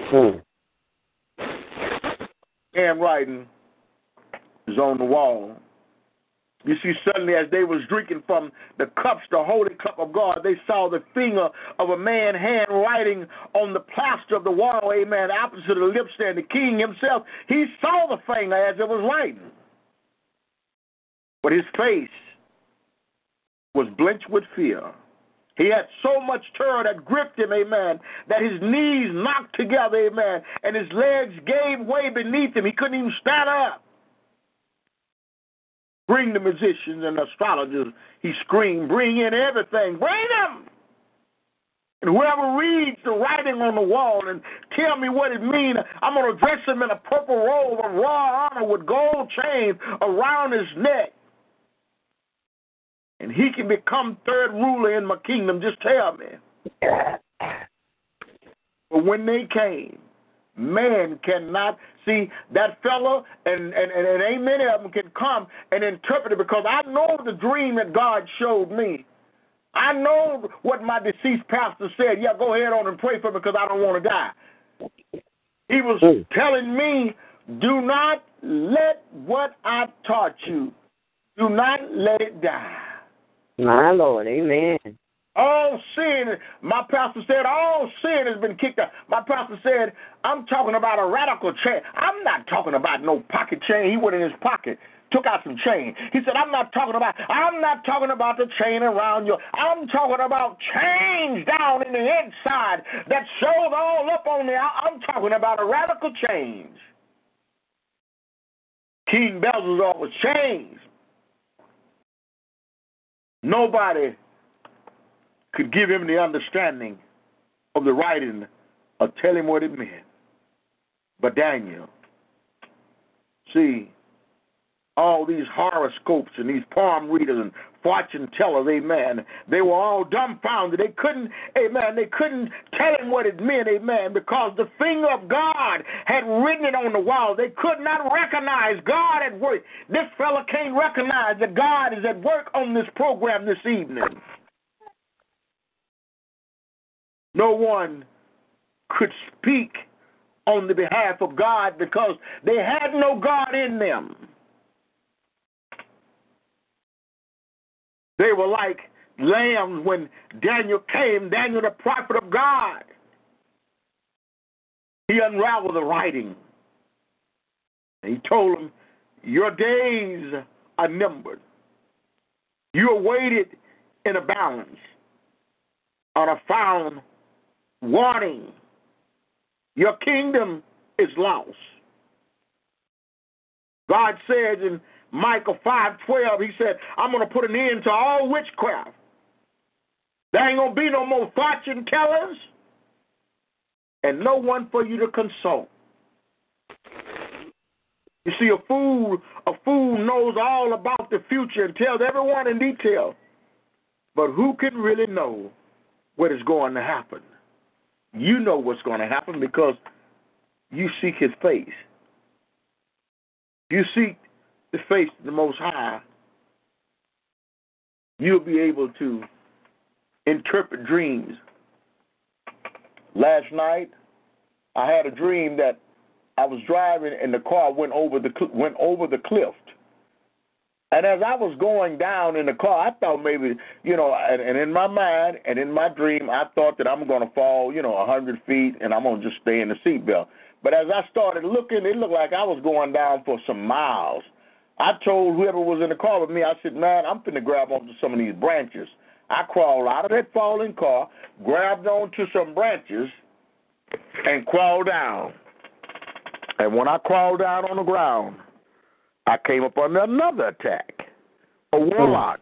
Hmm. Handwriting is on the wall. You see, suddenly as they was drinking from the cups, the holy cup of God, they saw the finger of a man hand writing on the plaster of the wall, amen, opposite the lampstand. The king himself, he saw the finger as it was writing. But his face was blenched with fear. He had so much terror that gripped him, amen, that his knees knocked together, amen, and his legs gave way beneath him. He couldn't even stand up. Bring the musicians and astrologers, he screamed. Bring in everything. Bring them. And whoever reads the writing on the wall and tell me what it means, I'm going to dress him in a purple robe of royal honor with gold chains around his neck. And he can become third ruler in my kingdom. Just tell me. But when they came, man cannot see that fellow, and, and, and, and ain't many of them can come and interpret it because I know the dream that God showed me. I know what my deceased pastor said. Yeah, go ahead on and pray for me because I don't want to die. He was Hmm. telling me, do not let what I taught you, do not let it die. My Lord. Amen. All sin, my pastor said, all sin has been kicked out. My pastor said, I'm talking about a radical change. I'm not talking about no pocket chain. He went in his pocket, took out some chain. He said, I'm not talking about, I'm not talking about the chain around you. I'm talking about change down in the inside that shows all up on the. I'm talking about a radical change. King Belshazzar was changed. Nobody could give him the understanding of the writing or tell him what it meant. But Daniel, see, all these horoscopes and these palm readers and fortune tellers, amen, they were all dumbfounded. They couldn't, amen, they couldn't tell him what it meant, amen, because the finger of God had written it on the wall. They could not recognize God at work. This fella can't recognize that God is at work on this program this evening. No one could speak on the behalf of God because they had no God in them. They were like lambs when Daniel came, Daniel, the prophet of God. He unraveled the writing. He told them, Your days are numbered. You are weighted in a balance on a found warning. Your kingdom is lost. God says in Micah 5:12, He said, I'm going to put an end to all witchcraft. There ain't going to be no more fortune tellers and no one for you to consult. You see, a fool, a fool knows all about the future and tells everyone in detail. But who can really know what is going to happen? You know what's going to happen because you seek his face. You seek the face of the Most High. You'll be able to interpret dreams. Last night, I had a dream that I was driving and the car went over the went over the cliff. And as I was going down in the car, I thought maybe, you know, and, and in my mind and in my dream, I thought that I'm going to fall, you know, a 100 feet and I'm going to just stay in the seatbelt. But as I started looking, it looked like I was going down for some miles. I told whoever was in the car with me, I said, man, I'm finna grab onto some of these branches. I crawled out of that falling car, grabbed onto some branches, and crawled down. And when I crawled down on the ground, I came up under another attack. A oh. warlock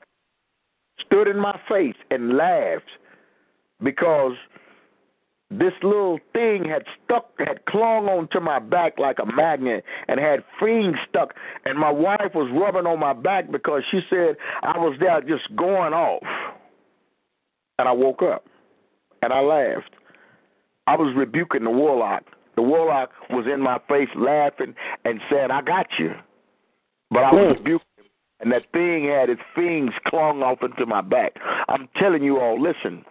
stood in my face and laughed because this little thing had stuck, had clung onto my back like a magnet and had fangs stuck. And my wife was rubbing on my back because she said I was there just going off. And I woke up and I laughed. I was rebuking the warlock. The warlock was in my face laughing and said, I got you. But I was rebuking him, and that thing had its fangs clung off into my back. I'm telling you all, listen.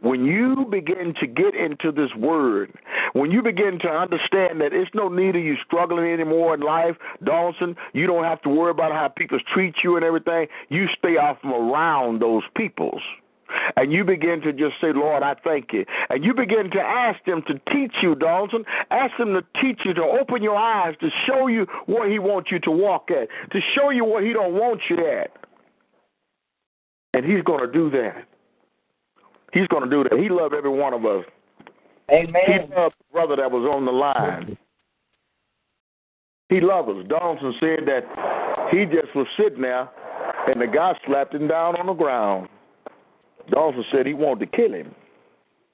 When you begin to get into this word, when you begin to understand that it's no need of you struggling anymore in life, Dawson, you don't have to worry about how people treat you and everything. You stay off from around those peoples. And you begin to just say, Lord, I thank you. And you begin to ask Him to teach you, Dalton. Ask Him to teach you, to open your eyes, to show you where He wants you to walk at, to show you where He don't want you at. And He's going to do that. He's going to do that. He loved every one of us. Amen. He loved the brother that was on the line. He loved us. Donaldson said that he just was sitting there, and the guy slapped him down on the ground. Dawson said he wanted to kill him.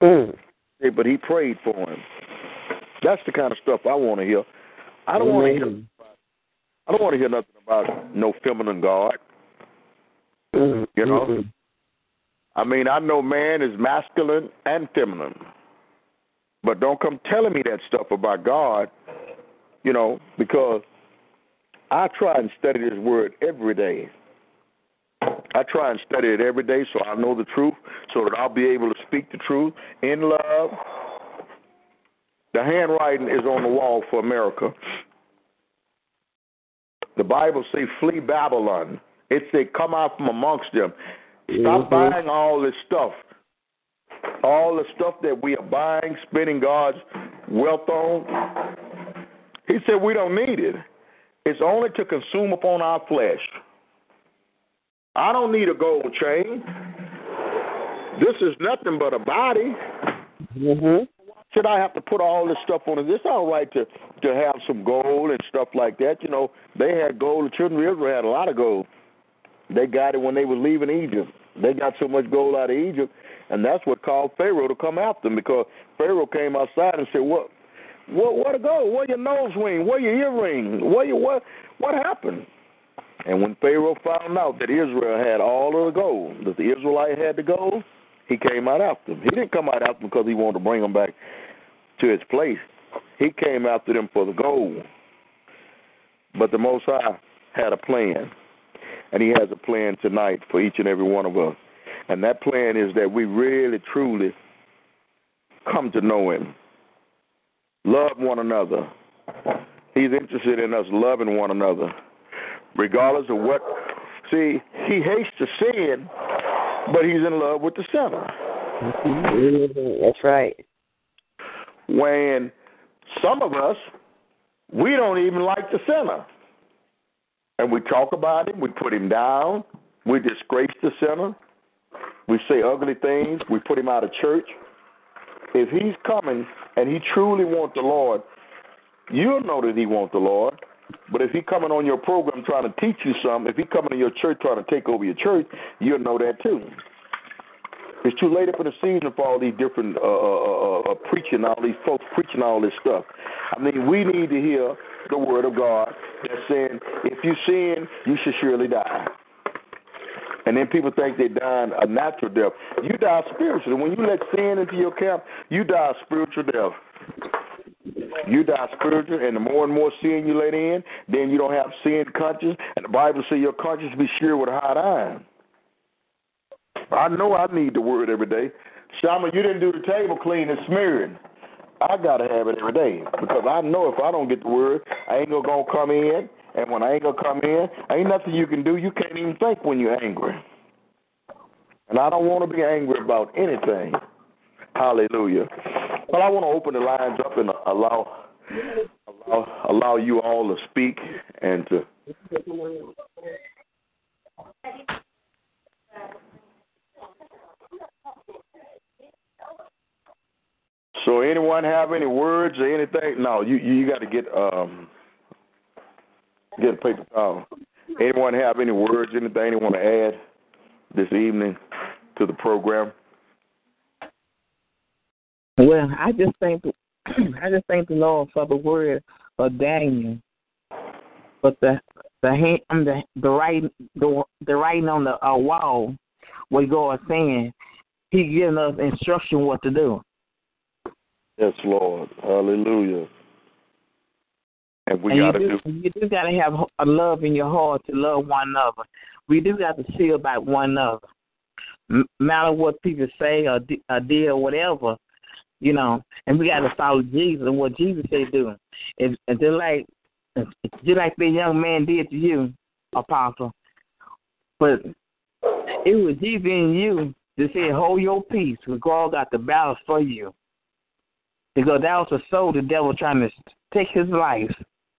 Mm. But he prayed for him. That's the kind of stuff I want to hear. I don't want to hear. I don't want to hear nothing about no feminine God. Mm. You know. Mm-mm. I mean, I know man is masculine and feminine, but don't come telling me that stuff about God. You know, because I try and study this word every day. I try and study it every day so I know the truth, so that I'll be able to speak the truth in love. The handwriting is on the wall for America. The Bible says, flee Babylon. It say come out from amongst them. Stop Mhm. buying all this stuff. All the stuff that we are buying, spending God's wealth on. He said we don't need it. It's only to consume upon our flesh. I don't need a gold chain. This is nothing but a body. Mhm. Should I have to put all this stuff on it? It's all right to to have some gold and stuff like that. You know, they had gold. The children of Israel had a lot of gold. They got it when they were leaving Egypt. They got so much gold out of Egypt, and that's what caused Pharaoh to come after them because Pharaoh came outside and said, "What, what, where to go? Where your nose ring? Where your earring? Where your what? What happened?" And when Pharaoh found out that Israel had all of the gold, that the Israelite had the gold, he came out after them. He didn't come out after them because he wanted to bring them back to his place. He came after them for the gold. But the Most High had a plan, and He has a plan tonight for each and every one of us. And that plan is that we really, truly come to know Him, love one another. He's interested in us loving one another, regardless of what. See, He hates the sin, but He's in love with the sinner. That's right. when some of us we don't even like the sinner. and we talk about him, we put him down, we disgrace the sinner, we say ugly things, we put him out of church. If he's coming and he truly wants the Lord, you'll know that he wants the Lord. But if he coming on your program trying to teach you something, if he coming to your church trying to take over your church, you'll know that too. It's too late in the season for all these different uh, uh, uh, uh, preaching, all these folks preaching all this stuff. I mean, we need to hear the word of God that's saying, if you sin, you should surely die. And then people think they're dying a natural death. You die spiritually. When you let sin into your camp, you die a spiritual death. You die spiritual, and the more and more sin you let in, then you don't have sin conscience. And the Bible says your conscience be sure with a hot iron. I know I need the word every day. Shama, you didn't do the table clean and smearing. I gotta have it every day because I know if I don't get the word, I ain't gonna come in. And when I ain't gonna come in, ain't nothing you can do. You can't even think when you're angry. And I don't want to be angry about anything. Hallelujah. Well, I want to open the lines up and allow allow allow you all to speak and to So anyone have any words or anything? No, you you got to get um get a paper towel. Anyone have any words, anything they want to add this evening to the program? Well, I just thank the, [clears throat] I just thank the Lord for the word of Daniel, but the the hand, the the writing the the writing on the uh, wall, what God is saying, He giving us instruction what to do. Yes, Lord. Hallelujah. And we got to you do. You do got to have a love in your heart to love one another. We do got to see about one another. M- matter what people say or, d- or did or whatever, you know. And we got to follow Jesus and what Jesus said do. If, if just like just like the young man did to you, Apostle. But it was Jesus in you that said, "Hold your peace, because God got the battle for you." Because that was the soul the devil trying to take his life.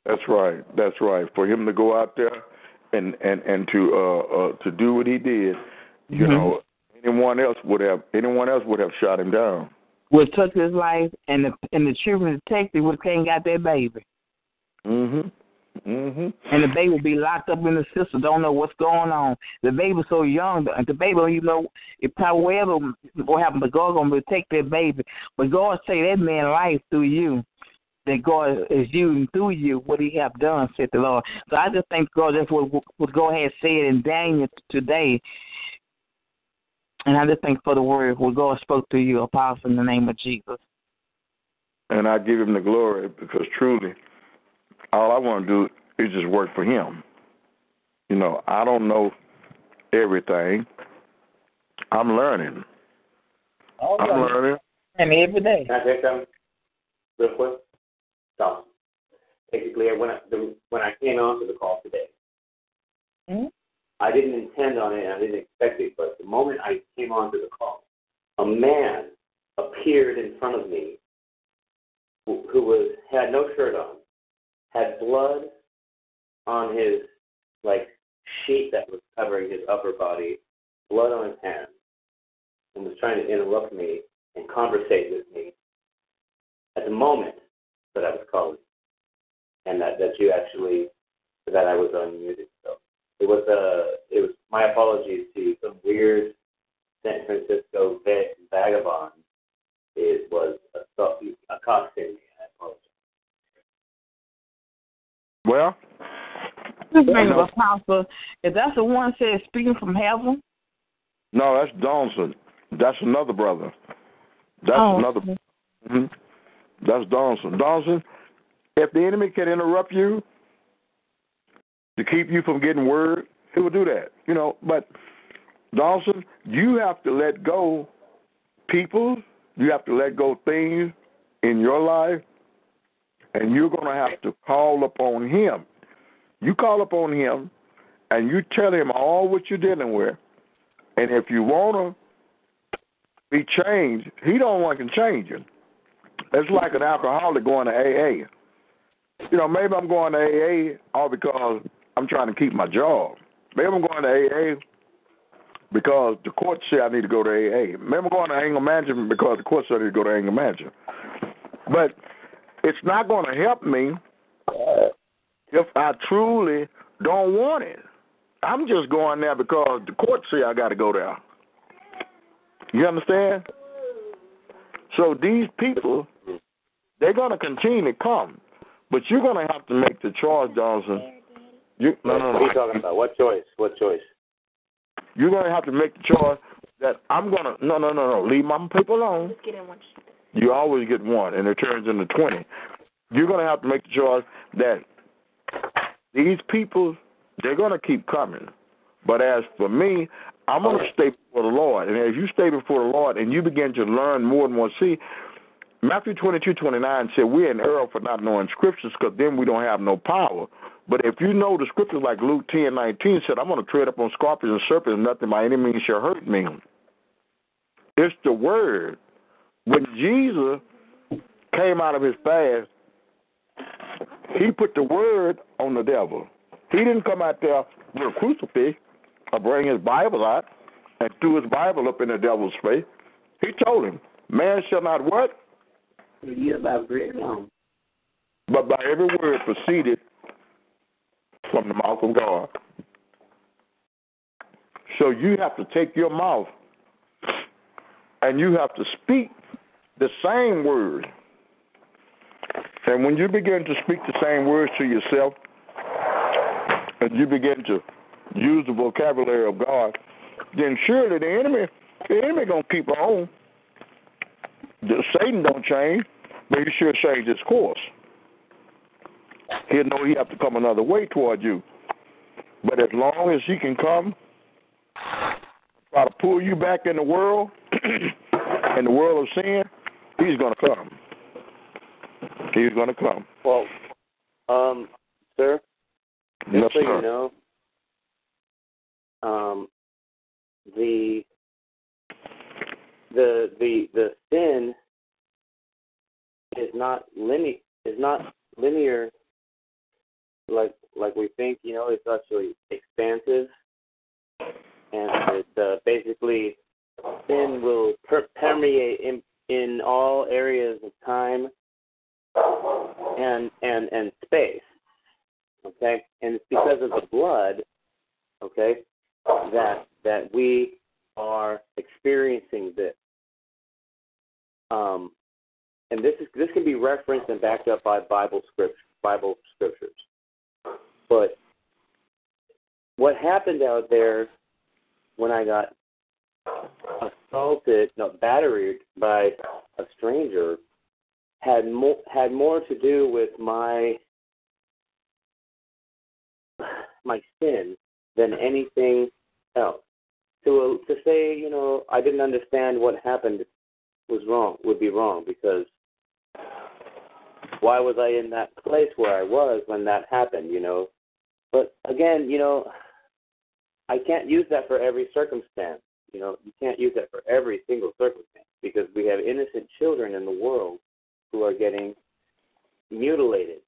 That's right. That's right. For him to go out there and and and to uh, uh to do what he did, you Mhm. know, anyone else would have anyone else would have shot him down. Would took his life, and the and the children detective would have came got their baby, Mhm. Mhm. and the baby would be locked up in the system. Don't know what's going on. The baby's so young, the the baby don't even know if probably whatever what happened. But God gonna protect that baby. But God say that man life through you. That God is using through you what He have done, said the Lord. So I just thank God that's what what God has said in Daniel today. And I just thank for the word what God spoke to you, Apostle, in the name of Jesus. And I give him the glory because truly, all I want to do is just work for him. You know, I don't know everything. I'm learning. I'm learning. And every day. Can I say something real quick? So, basically, when I, the, when I came onto the call today, Mhm. I didn't intend on it and I didn't expect it, but the moment I came onto the call, a man appeared in front of me who, who was had no shirt on, had blood on his like sheet that was covering his upper body, blood on his hands, and was trying to interrupt me and conversate with me at the moment that I was calling, and that that you actually that I was unmuted. So it was uh it was my apologies to some weird San Francisco va- vagabond. It was assault- accosting me. I apologize. Well, This man of apostle, if that's the one said speaking from heaven, no, that's Donson. That's another brother. That's Oh, another. hmm That's Donson. Donson, if the enemy can interrupt you to keep you from getting word, he will do that. You know, but Dawson, you have to let go people. You have to let go things in your life, and you're to have to call upon him. You call upon him, and you tell him all what you're dealing with. And if you want to be changed, he don't want to change you. It's like an alcoholic going to AA. You know, maybe I'm going to AA all because I'm trying to keep my job. Maybe I'm going to AA because the court said I need to go to AA. Maybe I'm going to anger management because the court said I need to go to anger management. But it's not going to help me if I truly don't want it. I'm just going there because the court said I got to go there. You understand? So these people, they're going to continue to come, but you're going to have to make the choice, Johnson. You, no, no, no. What are you talking about? What choice? What choice? You're going to have to make the choice that I'm going to. No, no, no, no. Leave my people alone. Just get in one. You always get one, and it turns into 20. You're going to have to make the choice that these people, they're going to keep coming. But as for me, I'm going to stay before the Lord. And as you stay before the Lord and you begin to learn more and more, see, Matthew 22, 29 said, We're in error for not knowing scriptures because then we don't have no power. But if you know the scriptures like Luke 10, 19 said, I'm going to tread upon scorpions and serpents, and nothing by any means shall hurt me. It's the word. When Jesus came out of his fast, he put the word on the devil. He didn't come out there with a crucifix or bring his Bible out and threw his Bible up in the devil's face. He told him, Man shall not what? But by every word proceeded from the mouth of God. So you have to take your mouth and you have to speak the same word. And when you begin to speak the same words to yourself, and you begin to use the vocabulary of God, then surely the enemy, the enemy gonna keep on. The, Satan don't change, he sure change his course. He'll know he have to come another way toward you. But as long as he can come, try to pull you back in the world, [clears throat] in the world of sin, he's gonna come. He's gonna come. Well, um, sir, just Yes, so sir. you know, um, the the the the sin is not linear is not linear like like we think. You know, it's actually expansive, and it's uh, basically sin will per- permeate in in all areas of time and and and space okay and it's because of the blood okay that that we are experiencing this um and this is this can be referenced and backed up by bible script bible scriptures but what happened out there when i got assaulted no battered by a stranger had more had more to do with my my sin than anything else. To to say, you know, I didn't understand what happened was wrong would be wrong because why was I in that place where I was when that happened, you know? But again, you know, I can't use that for every circumstance. You know, you can't use that for every single circumstance because we have innocent children in the world who are getting mutilated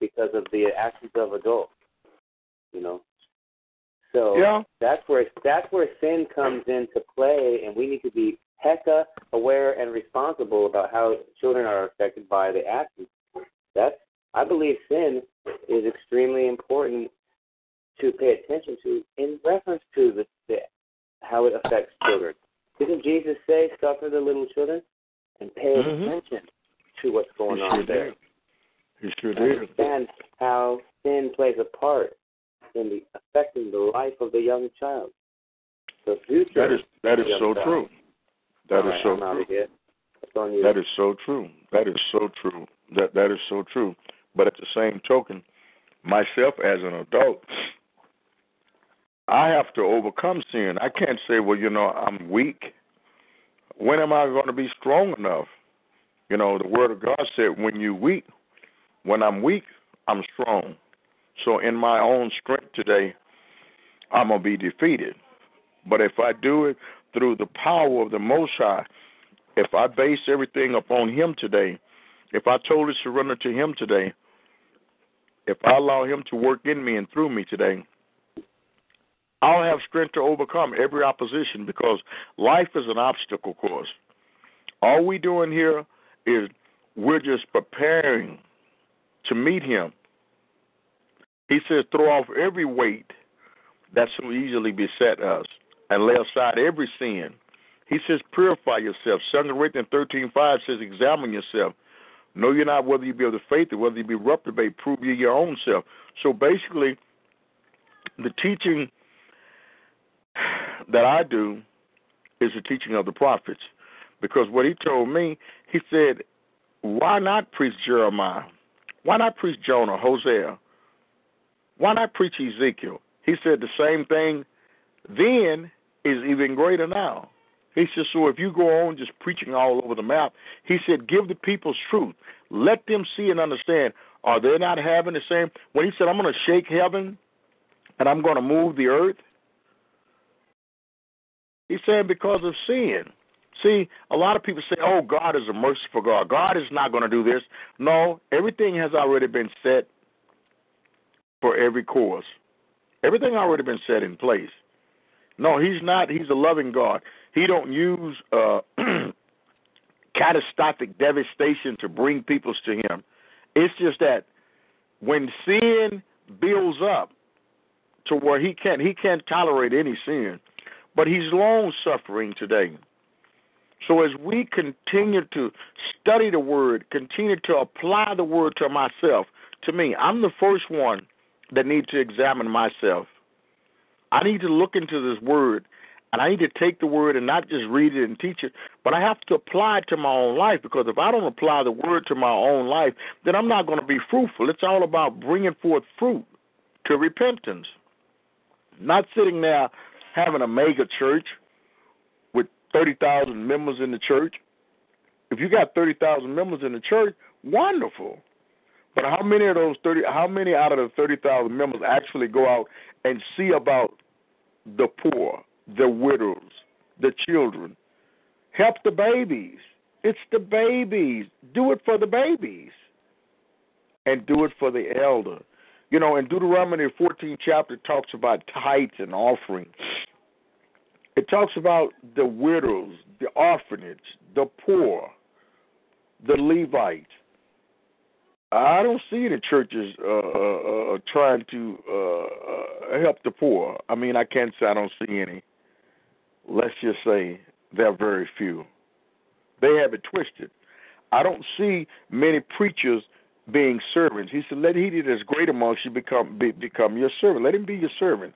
because of the actions of adults. You know, so Yeah. that's where that's where sin comes into play, and we need to be hecka aware and responsible about how children are affected by the actions. That's I believe sin is extremely important to pay attention to in reference to the, the how it affects children. Didn't Jesus say, "Suffer the little children and pay Mhm. attention to what's going on there"? did. He sure did. Understand how sin plays a part in the affecting the life of the young child. The future. That is that is so child. true. That All is right, so I'm true. of here. That's on you. That is so true. That is so true. That that is so true. But at the same token, myself as an adult, I have to overcome sin. I can't say, well, you know, I'm weak. When am I going to be strong enough? You know, the Word of God said, when you're weak, when I'm weak, I'm strong. So in my own strength today, I'm going to be defeated. But if I do it through the power of the Most High, if I base everything upon Him today, if I totally surrender to Him today, if I allow Him to work in me and through me today, I'll have strength to overcome every opposition because life is an obstacle course. All we're doing here is we're just preparing to meet Him. He says, throw off every weight that so easily beset us and lay aside every sin. He says, purify yourself. 2 Corinthians 13 5 says, examine yourself. Know you not whether you be of the faith or whether you be reprobate. Prove you your own self. So basically, the teaching that I do is the teaching of the prophets. Because what he told me, he said, why not preach Jeremiah? Why not preach Jonah, Hosea? Why not preach Ezekiel? He said the same thing then is even greater now. He said, so if you go on just preaching all over the map, he said, give the people's truth. Let them see and understand. Are they not having the same? When he said, I'm going to shake heaven and I'm going to move the earth, He's saying because of sin. See, a lot of people say, oh, God is a merciful God. God is not going to do this. No, everything has already been set for every course. Everything already been set in place. No, he's not. He's a loving God. He don't use uh, [clears throat] catastrophic devastation to bring peoples to him. It's just that when sin builds up to where he can't he can't tolerate any sin, but he's long suffering today. So as we continue to study the word, continue to apply the word to myself, to me, I'm the first one that need to examine myself. I need to look into this word and I need to take the word and not just read it and teach it, but I have to apply it to my own life because if I don't apply the word to my own life, then I'm not going to be fruitful. It's all about bringing forth fruit to repentance. Not sitting there having a mega church with 30,000 members in the church. If you got 30,000 members in the church, wonderful. But how many of those 30 how many out of the 30,000 members actually go out and see about the poor, the widows, the children? Help the babies. It's the babies. Do it for the babies. And do it for the elder. You know, in Deuteronomy 14 chapter talks about tithes and offerings. It talks about the widows, the orphanage, the poor, the Levites. I don't see the churches uh, uh, uh, trying to uh, uh, help the poor. I mean, I can't say I don't see any. Let's just say there are very few. They have it twisted. I don't see many preachers being servants. He said, "Let he that is great amongst you become be, become your servant. Let him be your servant."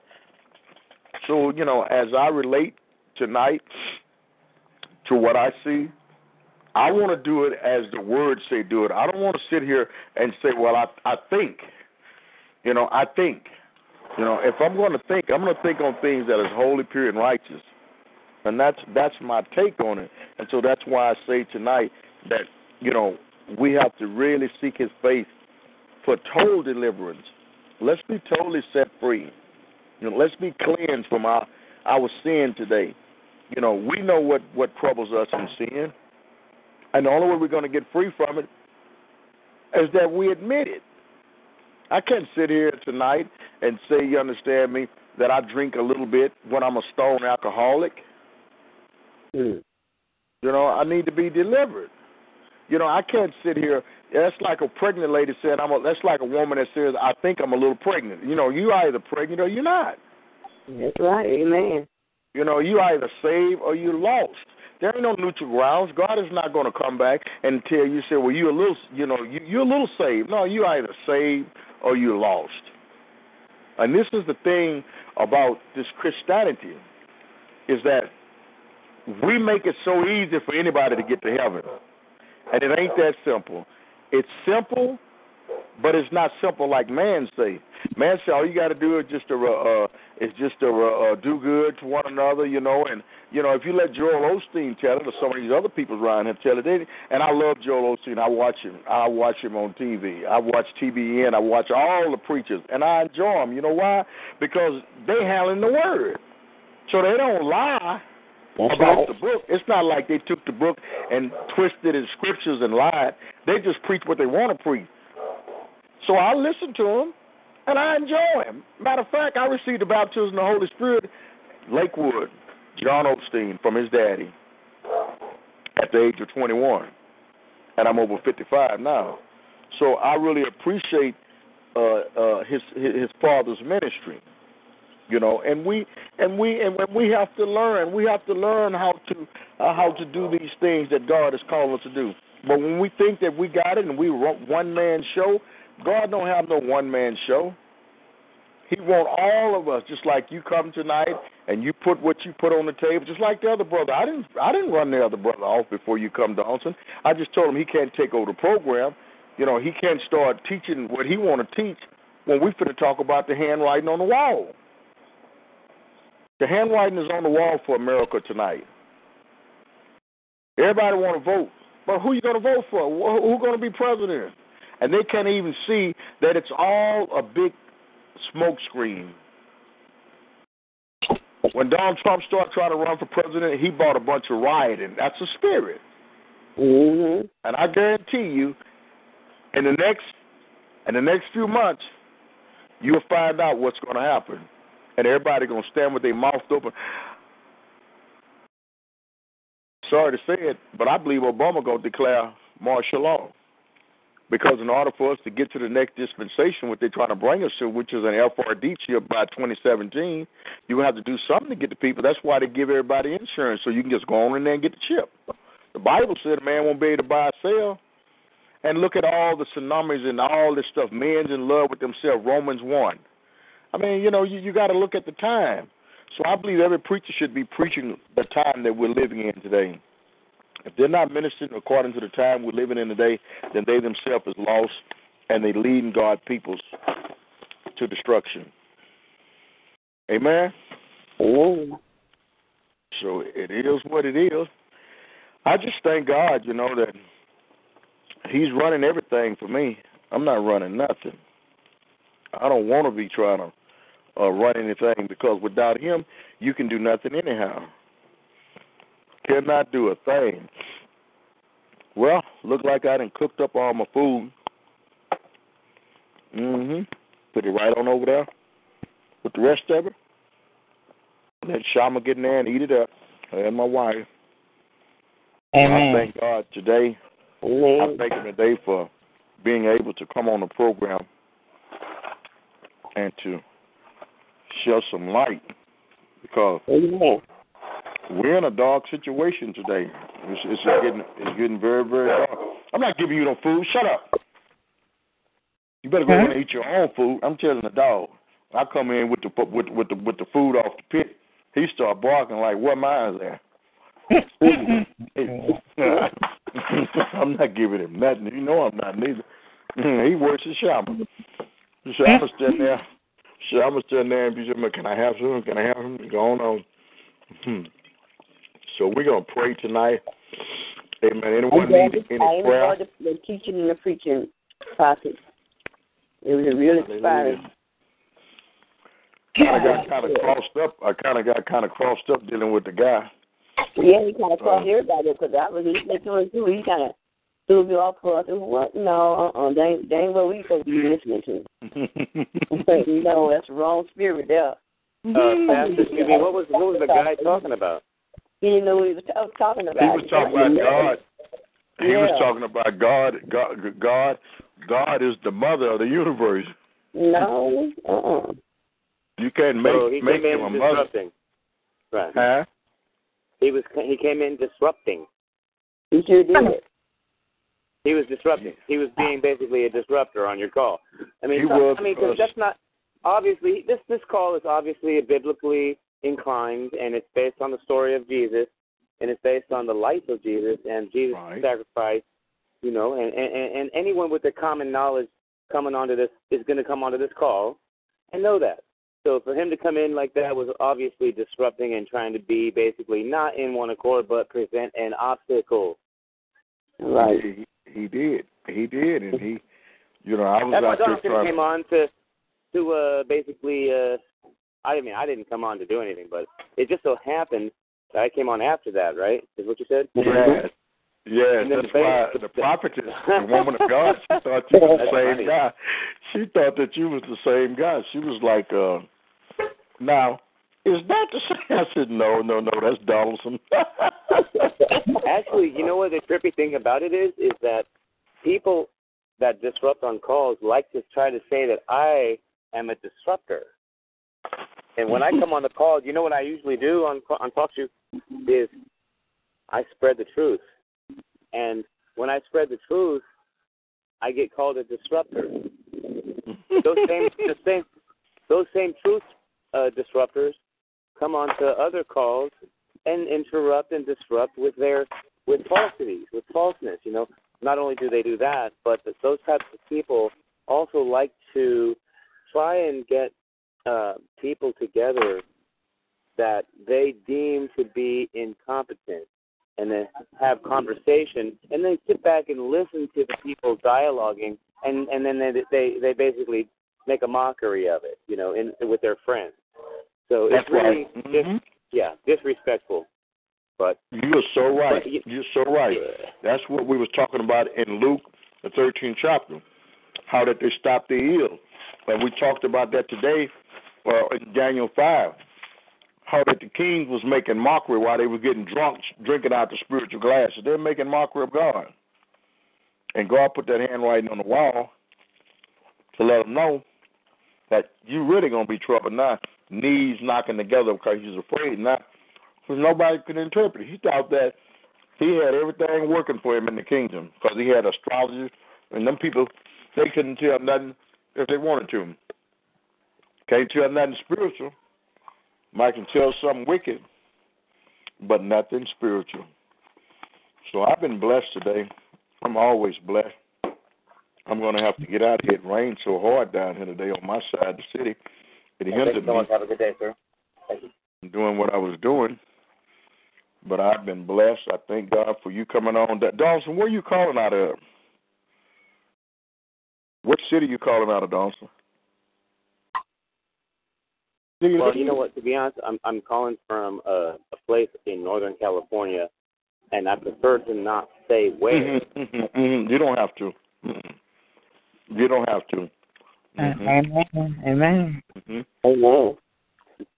So you know, as I relate tonight to what I see, I want to do it as the words say do it. I don't want to sit here and say, "Well, I I think," you know, I think. You know, if I'm going to think, I'm going to think on things that is holy, pure, and righteous, and that's that's my take on it. And so that's why I say tonight that you know we have to really seek His face for total deliverance. Let's be totally set free. You know, let's be cleansed from our our sin today. You know, we know what what troubles us in sin, and the only way we're going to get free from it is that we admit it. I can't sit here tonight and say, you understand me, that I drink a little bit when I'm a stone alcoholic. Mm. You know, I need to be delivered. You know, I can't sit here. That's like a pregnant lady said. I'm. A, that's like a woman that says, "I think I'm a little pregnant." You know, you either pregnant or you're not. That's right. Amen. You know, you either saved or you lost. There ain't no neutral grounds. God is not going to come back and tell you, say, "Well, you're a little, you know, you, you're a little saved." No, you either saved or you lost. And this is the thing about this Christianity, is that we make it so easy for anybody to get to heaven. And it ain't that simple. It's simple, but it's not simple like man say. Man say all you got to do is just to uh, uh is just to uh, uh, do good to one another, you know. And you know if you let Joel Osteen tell it, or some of these other people around him tell it, they, and I love Joel Osteen. I watch him. I watch him on TV. I watch TBN. I watch all the preachers, and I enjoy them. You know why? Because they handling the word, so they don't lie about the book. It's not like they took the book and twisted its scriptures and lied. They just preach what they want to preach. So I listen to him, and I enjoy him. Matter of fact, I received the baptism of the Holy Spirit, Lakewood, John Osteen from his daddy, at the age of 21, and I'm over 55 now. So I really appreciate uh, uh, his his father's ministry you know and we and we and when we have to learn we have to learn how to uh, how to do these things that god has called us to do. But when we think that we got it and we one man show god don't have no one man show. He want all of us just like you come tonight and you put what you put on the table just like the other brother. I didn't i didn't run the other brother off before you come to Johnson. i just told him he can't take over the program. You know he can't start teaching what he want to teach when we finna talk about the handwriting on the wall the handwriting is on the wall for America tonight. Everybody want to vote, but who you going to vote for? Who who's going to be president? And they can't even see that it's all a big smokescreen. When Donald Trump started trying to run for president, he bought a bunch of rioting. That's the spirit. Mm-hmm. And I guarantee you, in the next in the next few months, you'll find out what's going to happen and everybody gonna stand with their mouth open. Sorry to say it, but I believe Obama gonna declare martial law. Because in order for us to get to the next dispensation, what they're trying to bring us to, which is an FRD chip by 2017, you have to do something to get the people. That's why they give everybody insurance, so you can just go on in there and get the chip. The Bible said a man won't be able to buy or sell. And look at all the tsunamis and all this stuff. Men's in love with themselves. Romans 1. I mean, you know, you, you got to look at the time. So I believe every preacher should be preaching the time that we're living in today. If they're not ministering according to the time we're living in today, then they themselves is lost and they leading God peoples to destruction. Amen. Oh. So it is what it is. I just thank God, you know, that He's running everything for me. I'm not running nothing. I don't want to be trying to uh, run anything because without him, you can do nothing anyhow. Cannot do a thing. Well, look like I done cooked up all my food. Mhm. Put it right on over there with the rest of it. Let Shama get in there and eat it up. And my wife. Amen. I thank God today. Amen. I thank Him today for being able to come on the program and to shed some light because Amen. we're in a dark situation today. It's, it's getting it's getting very very dark. I'm not giving you no food. Shut up. You better go Huh? in and eat your own food. I'm telling the dog. I come in with the with with the with the food off the pit. He start barking like, "What mine is there?" I'm not giving him nothing. You know I'm not neither. [laughs] he works at Shama. Shama stand there. Shama stand there and be saying, "Can I have some? Can I have some?" Going on. Hmm. So we're gonna pray tonight. Amen. Anyone need any I prayer? the, the teaching and the preaching process. It was really inspiring. I got kind of crossed up. I kind of got kind of crossed up dealing with the guy. Yeah, he kind of crossed Uh, everybody because I was listening to him too. He kind of threw me off course. I said, What? No, uh-uh. That ain't, that ain't what we supposed to be listening to. [laughs] no, that's the wrong spirit there. Uh, Pastor, excuse me, what was what was the guy talking about? He didn't know what he was ta- talking about. he was talking about God. He was talking about God. God. God. God is the mother of the universe. No, uh-uh. You can't make so he make came him a mother. disrupting. Right. Huh? He was he came in disrupting. He sure did. He was disrupting. He was being basically a disruptor on your call. I mean, was I mean, because- that's not obviously this this call is obviously biblically inclined, and it's based on the story of Jesus, and it's based on the life of Jesus and Jesus' Right. sacrifice. You know, and, and and anyone with the common knowledge coming onto this is going to come onto this call and know that. So for him to come in like that was obviously disrupting and trying to be basically not in one accord, but present an obstacle. Right. He, he did. He did, and he. You know, I was That's out there Jonathan trying. came on to to uh basically uh I mean I didn't come on to do anything, but it just so happened that I came on after that, right? Is what you said? Yes. Yes, And then that's the why the prophetess, [laughs] the woman of God, she thought you was the same funny. guy. She thought that you was the same guy. She was like, uh now, is that the same? I said, no, no, no, that's Donaldson. [laughs] Actually, you know what the trippy thing about it is? Is that people that disrupt on calls like to try to say that I am a disruptor. And when I come on the call, you know what I usually do on on talk show is I spread the truth. And when I spread the truth, I get called a disruptor. [laughs] those same the same those same truth uh, disruptors come on to other calls and interrupt and disrupt with their with falsities, with falseness. You know, not only do they do that, but those types of people also like to try and get uh, people together that they deem to be incompetent and then have conversation and then sit back and listen to the people dialoguing and and then they they they basically make a mockery of it you know in with their friends so That's it's really right. just Mhm. yeah disrespectful but You're so right. You- You're so right. That's what we was talking about in Luke, the 13th chapter, how that they stopped the ill. And we talked about that today uh, in Daniel 5, how that the kings was making mockery while they were getting drunk, drinking out the spiritual glasses. They're making mockery of God. And God put that handwriting on the wall to let them know that you really going to be trouble now. Knees knocking together because he's afraid now because nobody could interpret. He thought that he had everything working for him in the kingdom because he had astrologers, and them people, they couldn't tell nothing if they wanted to. Can't tell nothing spiritual. Might can tell something wicked, but nothing spiritual. So I've been blessed today. I'm always blessed. I'm going to have to get out here. It rained so hard down here today on my side of the city. It thank you hindered so me much have a good day sir thank you doing what I was doing. But I've been blessed. I thank God for you coming on. Dawson, where are you calling out of? What city are you calling out of, Dawson? Well, you know what? To be honest, I'm I'm calling from a, a place in Northern California, and I prefer to not say where. Mhm, mhm, mhm. You don't have to. You don't have to. Mhm, Amen. Amen. mhm. Amen.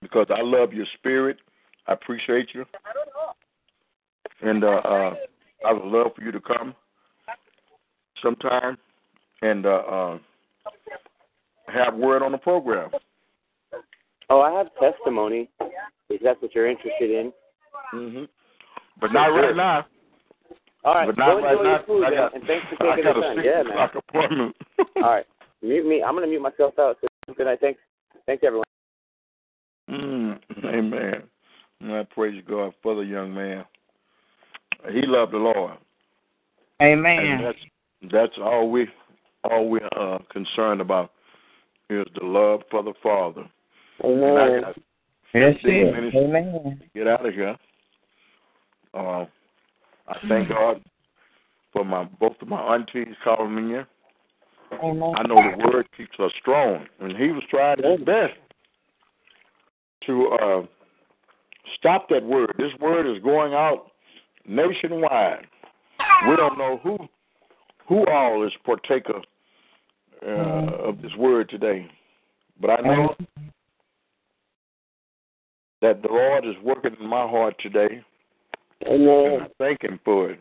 Because I love your spirit. I appreciate you. And uh, uh, I would love for you to come sometime and uh, uh, have word on the program. Oh, I have testimony. Is that what you're interested in. Mm-hmm. But not right now. All right, But not right now. food, I got, and thanks for [laughs] I taking got the a time. Yeah, man. o'clock appointment. All right, mute me. I'm gonna mute myself out. So good night. Thanks. Thanks everyone. Mm, amen. I praise God for the young man. He loved the Lord. And Amen. that's that's all we all we are concerned about is the love for the Father. And I Amen. got That's it. minutes Amen. to get out of here. Uh, I thank God for my both of my aunties calling me in. Amen. I know the word keeps us strong, and he was trying his best to uh, stop that word. This word is going out nationwide. We don't know who who all is partaker uh, of this word today, but I know that the Lord is working in my heart today, and I thank Him for it.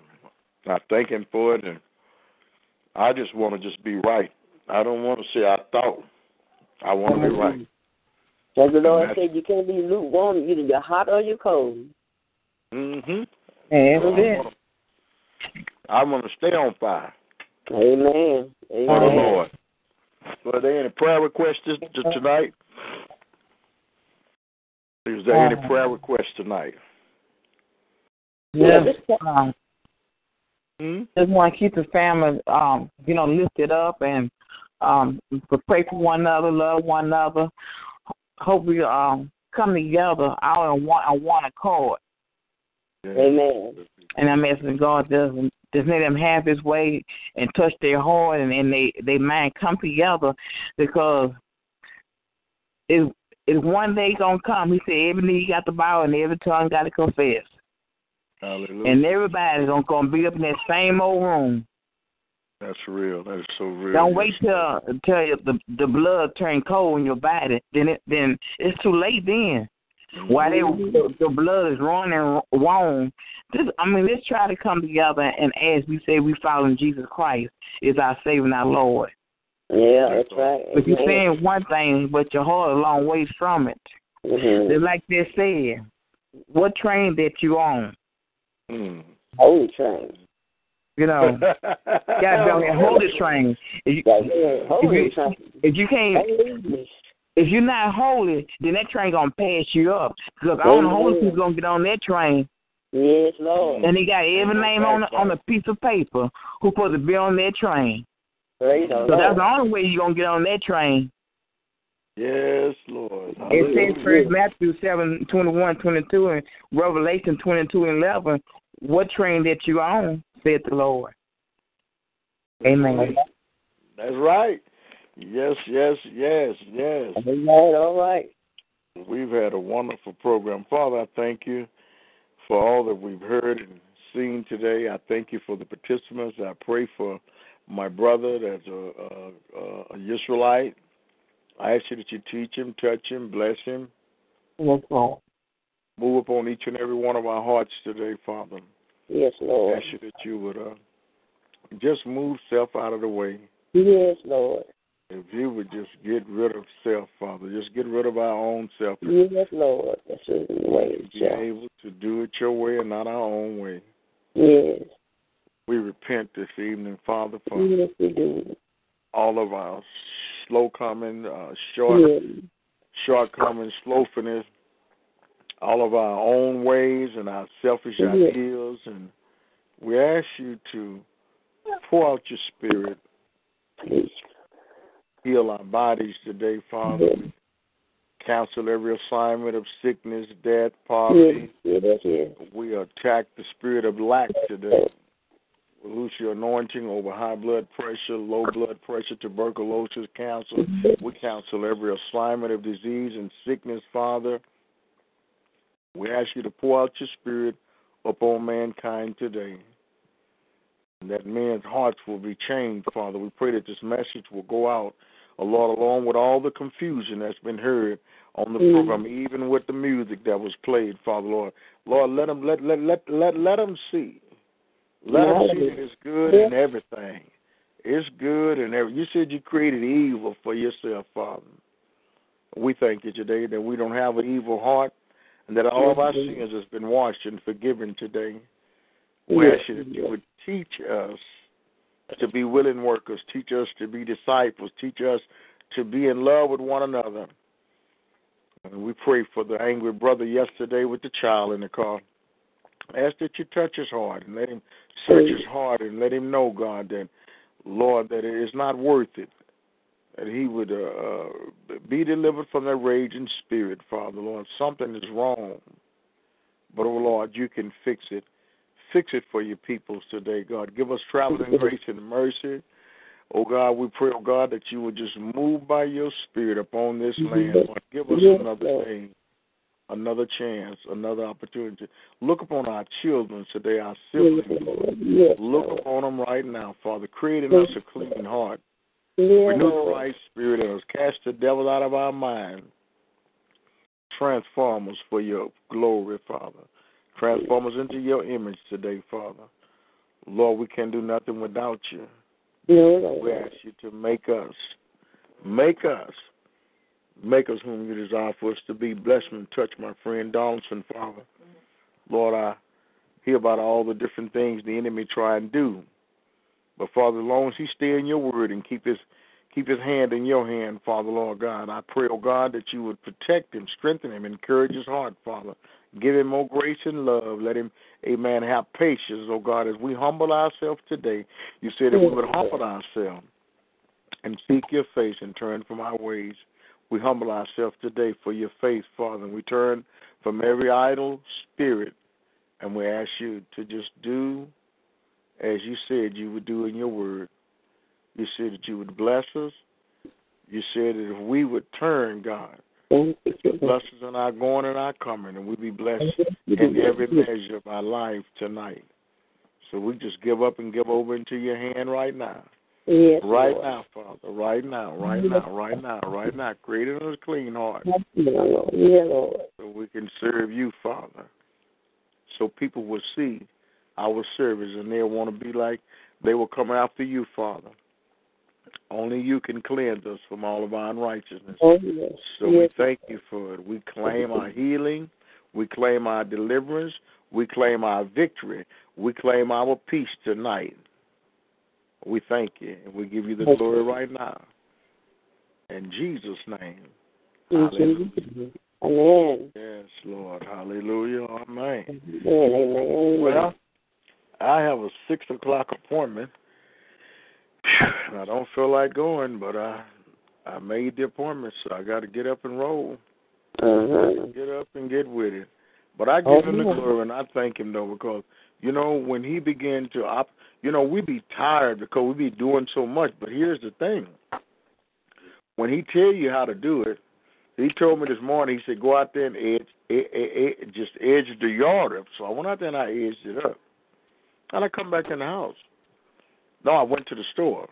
I thank Him for it, and I just want to just be right. I don't want to say I thought. I want to be right. So the Lord said you can't be lukewarm. You either you're hot or you're cold. Mm-hmm. That's I it. wanna- I want to stay on fire Amen. for the Amen. Lord. So, are there any prayer requests this, tonight? Is there any Uh, prayer requests tonight? Yeah, Just, um, Hmm? just want to keep the family, um, you know, lifted up and um, pray for one another, love one another. Hope we um come together all in one on one accord. Amen. And I'm asking God doesn't just let them have His way and touch their heart and, and they they mind come together because it it's one day gonna come. He said every knee got to bow and every tongue got to confess. Hallelujah. and everybody's gonna, gonna be up in that same old room. That's real. That is so real. Don't wait till till the the blood turn cold in your body. Then it then it's too late. Then while they, the, the blood is running warm, this I mean let's try to come together and as we say we follow in Jesus Christ is our Savior and our Lord. Yeah, that's right. But you're saying one thing, but your heart a long ways from it. Mhm. Like they said, what train that you on? Mm. Holy train. You know, got to be on holy train. If you, That's it. Holy if you, train. if you can't, if you're not holy, then that train gonna pass you up. Look, all the holy Amen. people gonna get on that train, Yes, Lord. and they got every name on on a piece of paper who supposed to be on that train. Praise the So that's the only way you're gonna get on that train. Yes, Lord. It says first Matthew seven twenty one, twenty two, and Revelation twenty two and eleven. What train that you on? Said the Lord. Amen. That's right. Yes, yes, yes, yes. All right, all right. We've had a wonderful program. Father, I thank you for all that we've heard and seen today. I thank you for the participants. I pray for my brother that's a, a, a Israelite. I ask you that you teach him, touch him, bless him, Yes, Lord. move upon each and every one of our hearts today, Father. Yes, I Lord. ask you that you would uh, just move self out of the way. Yes, Lord. If you would just get rid of self, Father, just get rid of our own self. Yes, Lord. That's the way. Be able to do it your way and not our own way. Yes. We repent this evening, Father, for Yes, all of our slow coming, uh, short Yes. shortcomings, slothfulness, all of our own ways and our selfish Yes. ideals, and we ask you to pour out your spirit, Please. heal our bodies today, Father. We cancel every assignment of sickness, death, poverty. It. We attack the spirit of lack today. Loose your anointing over high blood pressure, low blood pressure, tuberculosis, cancer. We cancel every assignment of disease and sickness, Father. We ask you to pour out your spirit upon mankind today. And that men's hearts will be changed, Father. We pray that this message will go out, Lord, along with all the confusion that's been heard on the Mm. program, even with the music that was played, Father, Lord. Lord, let them let let let let let them see. Let them see that it's good in everything. It's good and every. You said you created evil for yourself, Father. We thank you today that we don't have an evil heart, and that all of our sins has been washed and forgiven today. We ask you that you would teach us to be willing workers, teach us to be disciples, teach us to be in love with one another. And we pray for the angry brother yesterday with the child in the car. Ask that you touch his heart and let him search his heart and let him know, God, that Lord, that it is not worth it. That he would uh, uh, be delivered from that raging spirit, Father, Lord. Something is wrong. But, oh Lord, you can fix it. Fix it for your peoples today, God. Give us traveling grace and mercy. Oh God, we pray, oh God, that you would just move by your spirit upon this land. Lord, give us another day, another chance, another opportunity. Look upon our children today, our siblings. Yes, Look upon them right now, Father. Create in us a clean heart. Yes, Renew the right spirit in us. Cast the devil out of our mind. Transform us for your glory, Father. Transform us into your image today, Father. Lord, we can do nothing without you. No, We ask you to make us, make us, make us whom you desire for us to be. Bless and touch my friend Donaldson, Father. Lord, I hear about all the different things the enemy try and do. But Father, as long as he stay in your word and keep his keep his hand in your hand, Father, Lord God, I pray, oh God, that you would protect him, strengthen him, encourage his heart, Father. Give him more grace and love. Let him, amen, have patience, oh God, as we humble ourselves today. You said that we would humble ourselves and seek your face and turn from our ways. We humble ourselves today for your faith, Father, and we turn from every idle spirit, and we ask you to just do as you said you would do in your word. You said that you would bless us. You said that if we would turn, God, Bless us in our going and our coming, and we be blessed in every measure of our life tonight. So we just give up and give over into your hand right now. Yes, right Lord. now, Father. Right now, right now, right now, right now. Create in us a clean heart Yes, Lord. Yeah, Lord. so we can serve you, Father. So people will see our service and they'll want to be like they will come after you, Father. Only you can cleanse us from all of our unrighteousness. Oh, yes. So we thank you for it. We claim our healing. We claim our deliverance. We claim our victory. We claim our peace tonight. We thank you and we give you the glory right now. In Jesus' name. Hallelujah. Amen. Yes, Lord. Hallelujah. Amen. Amen. Well, I have a six o'clock appointment. And [sighs] I don't feel like going, but I I made the appointment, so I got to get up and roll. uh-huh. Get up and get with it. But I give Oh, him the glory, and I thank him though, because you know when he began to op, you know we be tired because we be doing so much. But here's the thing: when he tell you how to do it, he told me this morning. He said, "Go out there and edge, e- e- e- just edge the yard up." So I went out there and I edged it up, and I come back in the house. No, I went to the store,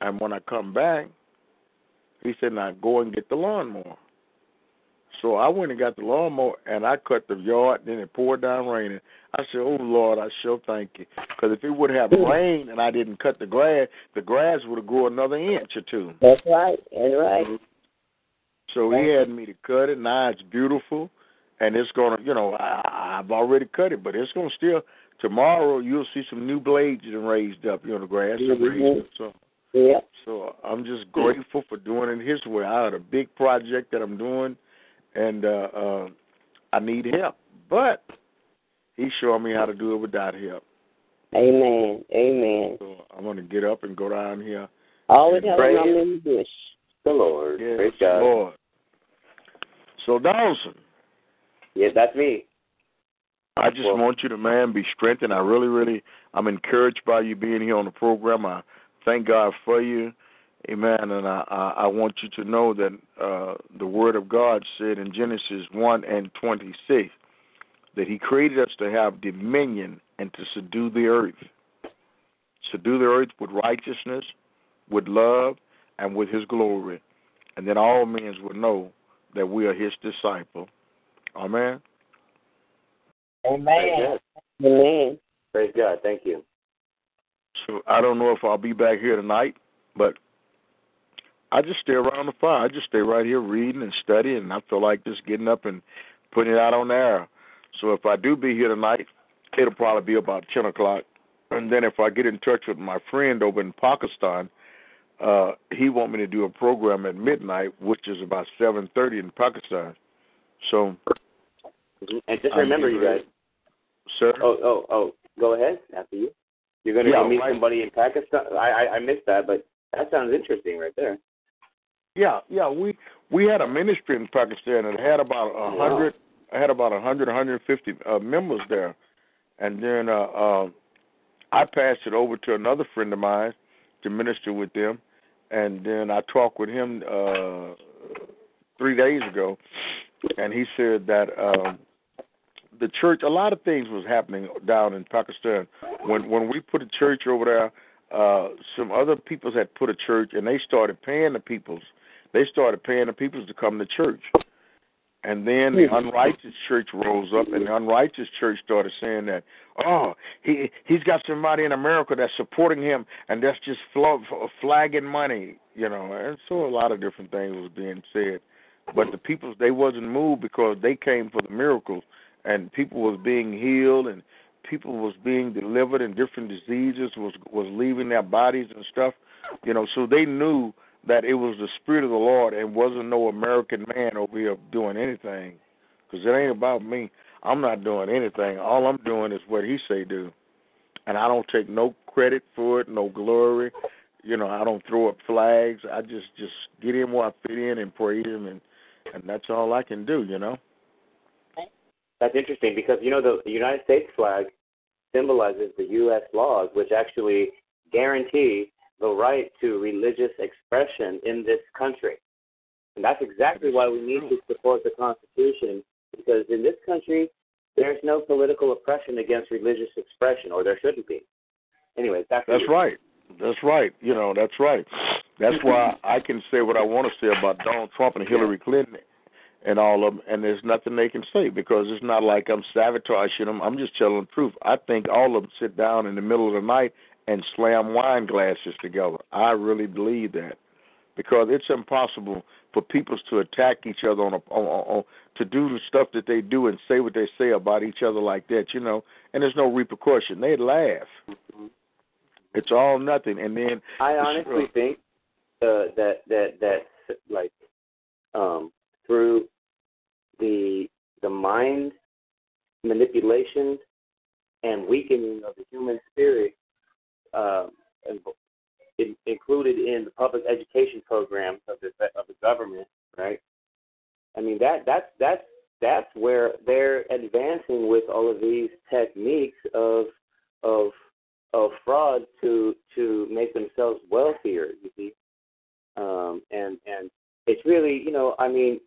and when I come back, he said, "Now go and get the lawnmower." So I went and got the lawnmower and I cut the yard. Then it poured down raining. I said, "Oh Lord, I sure thank you." Because if it would have rained and I didn't cut the grass, the grass would have grown another inch or two. That's right. That's right. Mm-hmm. So he had me to cut it. Now it's beautiful, and it's gonna, you know, I, I've already cut it, but it's gonna still. Tomorrow you'll see some new blades that raised up. You know, the grass is mm-hmm. raised up. So, Yeah. so I'm just grateful for doing it his way. I had a big project that I'm doing, and uh, uh, I need help, but he's showing me how to do it without help. Amen. Amen. So I'm gonna get up and go down here. Always have a Praise number in the bush. The Lord. Yes, Praise God. Lord. So Dawson. Yes, that's me. I just Well- want you to, man, be strengthened. I really, really, I'm encouraged by you being here on the program. I thank God for you, Amen. And I, I, I want you to know that uh, the Word of God said in Genesis one and twenty six that He created us to have dominion and to subdue the earth, subdue the earth with righteousness, with love, and with His glory, and then all men will know that we are His disciple. Amen. Amen. God. Amen. Praise God. Thank you. So I don't know if I'll be back here tonight, but I just stay around the fire. I just stay right here reading and studying, and I feel like just getting up and putting it out on the air. So if I do be here tonight, it'll probably be about ten o'clock. And then if I get in touch with my friend over in Pakistan, uh, he want me to do a program at midnight, which is about seven thirty in Pakistan. So. And just remember, you guys. sir, Oh, oh, oh. Go ahead. After you. You're going to Yeah, meet right. somebody in Pakistan. I, I I missed that, but that sounds interesting right there. Yeah, yeah, we we had a ministry in Pakistan and had about a hundred, I had about a hundred, a hundred fifty uh, members there, and then uh, uh, I passed it over to another friend of mine to minister with them, and then I talked with him uh, three days ago, and he said that um, the church, a lot of things was happening down in Pakistan. When when we put a church over there. Uh, some other peoples had put a church, and they started paying the peoples they started paying the people to come to church. And then the unrighteous church rose up, and the unrighteous church started saying that, oh, he he's got somebody in America that's supporting him, and that's just flagging money, you know. And so a lot of different things was being said, but the people they wasn't moved because they came for the miracles, and people was being healed, and people was being delivered, and different diseases was was leaving their bodies and stuff, you know. So they knew that it was the spirit of the Lord and wasn't no American man over here doing anything. Because it ain't about me. I'm not doing anything. All I'm doing is what He say do, and I don't take no credit for it, no glory. You know, I don't throw up flags. I just just get in where I fit in and praise Him, and and that's all I can do. You know. That's interesting because you know the United States flag symbolizes the U.S. laws, which actually guarantee the right to religious expression in this country. And that's exactly why we need to support the Constitution, because in this country, there's no political oppression against religious expression, or there shouldn't be. Anyways, that's That's right. That's right. You know, that's right. That's why I can say what I want to say about Donald Trump and Hillary Clinton and all of them, and there's nothing they can say because it's not like I'm sabotaging them. I'm just telling the truth. I think all of them sit down in the middle of the night and slam wine glasses together. I really believe that because it's impossible for people to attack each other on a on, on, on to do the stuff that they do and say what they say about each other like that, you know, and there's no repercussion. They laugh. It's all nothing, and then I honestly think uh, that that that like um, through the the mind manipulation and weakening of the human spirit, uh, in, included in the public education programs of the of the government, right? I mean that that's that's that's where they're advancing with all of these techniques of of of fraud to to make themselves wealthier. You see, um, and and it's really you know I mean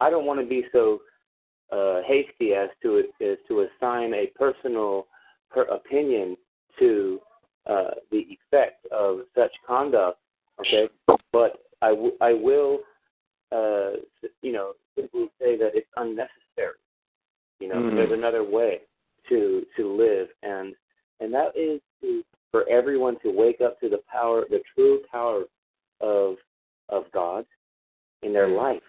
I don't want to be so uh, hasty as to as to assign a personal per opinion to uh, the effect of such conduct. Okay, but I, w- I will uh, you know simply say that it's unnecessary. You know, Mm. there's another way to to live, and and that is to for everyone to wake up to the power, the true power of of God in their life.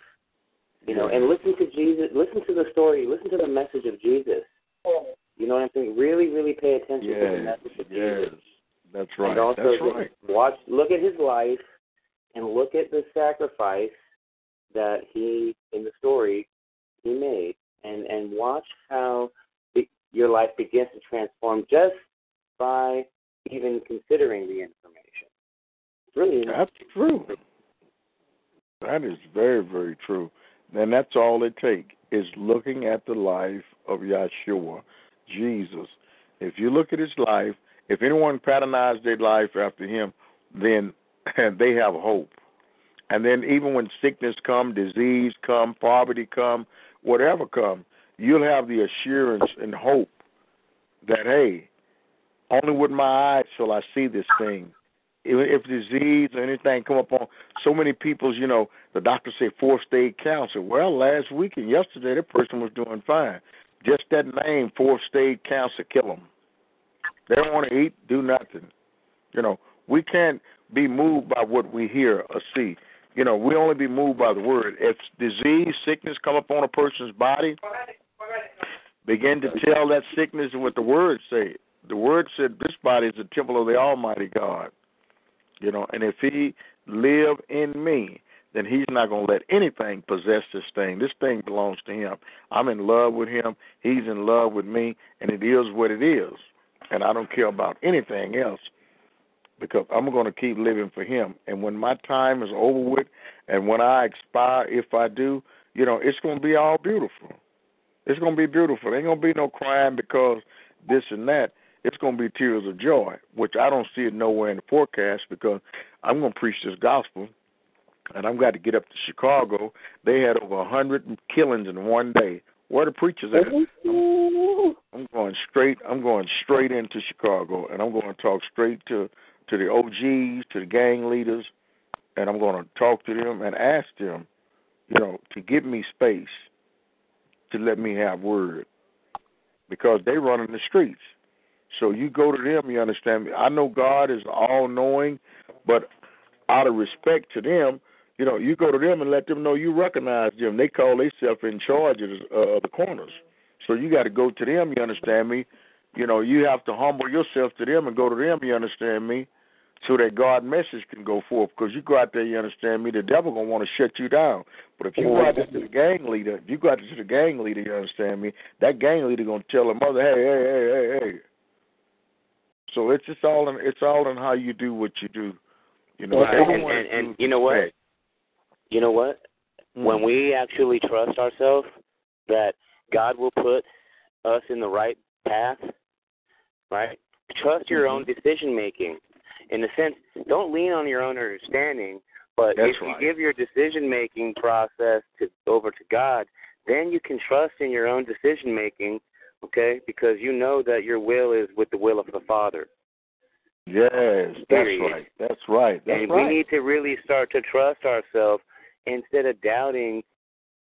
You know, and listen to Jesus. Listen to the story. Listen to the message of Jesus. You know what I'm saying? Really, really pay attention to the message of yes, Jesus. that's right. And also That's right. watch, look at his life, and look at the sacrifice that he in the story he made, and and watch how your life begins to transform just by even considering the information. It's really That's true. That is very, very true. And that's all it takes is looking at the life of Yeshua, Jesus. If you look at his life, if anyone patronized their life after him, then [laughs] they have hope. And then even when sickness come, disease come, poverty come, whatever come, you'll have the assurance and hope that hey, only with my eyes shall I see this thing. If, if disease or anything come upon so many people's, you know, the doctor say four stage cancer. Well, last week and yesterday, that person was doing fine. Just that name, fourth stage cancer, kill them. They don't want to eat, do nothing. You know, we can't be moved by what we hear or see. You know, we only be moved by the word. If disease, sickness come upon a person's body, begin to tell that sickness what the word say. The word said this body is a temple of the Almighty God. You know, and if he live in me, then he's not going to let anything possess this thing. This thing belongs to him. I'm in love with him. He's in love with me, and it is what it is. And I don't care about anything else because I'm going to keep living for him. And when my time is over with, and when I expire, if I do, you know, it's going to be all beautiful. It's going to be beautiful. There ain't going to be no crying because this and that. It's going to be tears of joy, which I don't see it nowhere in the forecast because I'm going to preach this gospel, and I've got to get up to Chicago. They had over a hundred killings in one day. Where the preachers at? I'm, I'm going straight. I'm going straight into Chicago, and I'm going to talk straight to to the OGs, to the gang leaders, and I'm going to talk to them and ask them, you know, to give me space to let me have word because they run in the streets. So you go to them, you understand me. I know God is all knowing, but out of respect to them, you know, you go to them and let them know you recognize them. They call themselves in charge of the, uh, the corners. So you got to go to them, you understand me. You know, you have to humble yourself to them and go to them, you understand me, so that God message can go forth. Because you go out there, you understand me, the devil gonna want to shut you down. But if you go out there to the gang leader, if you go out there to the gang leader, you understand me, that gang leader gonna tell the mother, hey, hey, hey, hey, hey. So it's just all in it's all in how you do what you do. You know, and, and, and do- you know what? You know what? Mm. When we actually trust ourselves that God will put us in the right path, right? Trust your own decision making. In the sense, don't lean on your own understanding, But That's if you right. give your decision making process to over to God, then you can trust in your own decision making, okay? Because you know that your will is with the will of the Father. Yes, that's Period. right. That's right. That's and right. we need to really start to trust ourselves instead of doubting,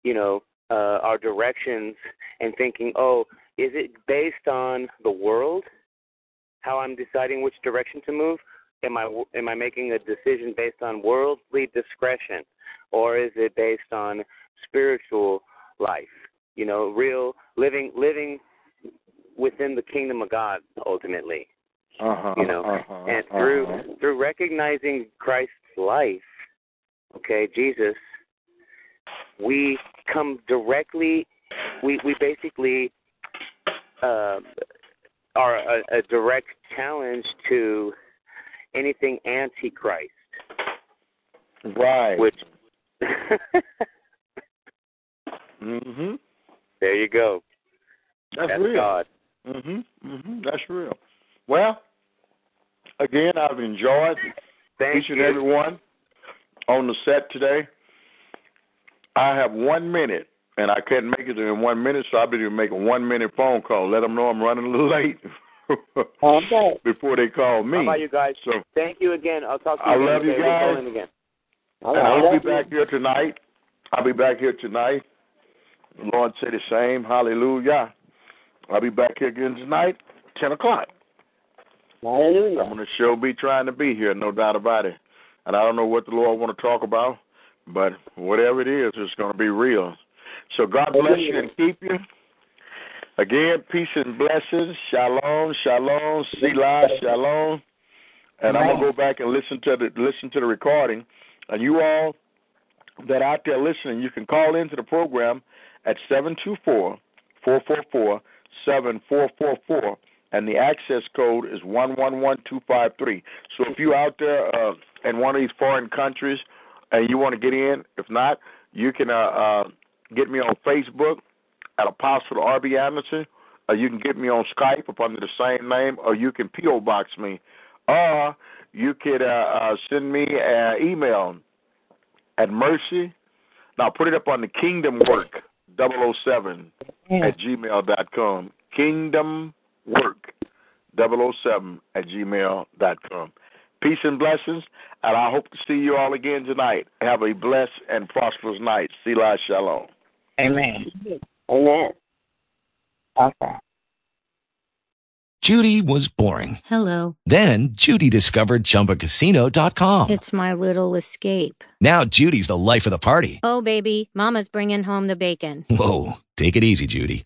you know, uh, our directions and thinking, oh, is it based on the world, how I'm deciding which direction to move? Am I am I making a decision based on worldly discretion, or is it based on spiritual life? You know, real living living within the kingdom of God ultimately uh-huh, you know uh-huh, and through uh-huh. through recognizing christ's life okay jesus we come directly we we basically uh, are a, a direct challenge to anything antichrist Right. which [laughs] Mhm. there you go That's, that's real. god Mhm. Mhm. That's real. Well, again, I've enjoyed Thank each and you. every one on the set today. I have one minute, and I can't make it in one minute, so I'll be able to make a one minute phone call. Let them know I'm running a little [laughs] late Okay. before they call me. how about you guys So thank you again i'll talk to you I again love you today. We'll call guys. in again right. I'll be back here tonight. I'll be back here tonight. The Lord say the same. Hallelujah. I'll be back here again tonight, ten o'clock. Hallelujah. I'm gonna sure be trying to be here, no doubt about it. And I don't know what the Lord want to talk about, but whatever it is, it's gonna be real. So God bless you and keep you. Again, peace and blessings. Shalom, shalom, Selah, shalom. And I'm gonna go back and listen to the listen to the recording. And you all that out there listening, you can call into the program at seven two four four four four seven four four four and the access code is one one one two five three. So if you out there uh, in one of these foreign countries and you want to get in, if not, you can uh, uh, get me on Facebook at Apostle R.B. Anderson, or you can get me on Skype up under the same name, or you can PO box me, or you could uh, uh, send me an email at Mercy. Now put it up on the Kingdom Work 007 at gmail dot com. Kingdom Work 007 at gmail dot com. Peace and blessings, and I hope to see you all again tonight. Have a blessed and prosperous night. Selah Shalom. Amen. Amen. Okay. Judy was boring. Hello. Then Judy discovered ChumbaCasino.com. It's my little escape. Now Judy's the life of the party. Oh, baby, Mama's bringing home the bacon. Whoa, take it easy, Judy.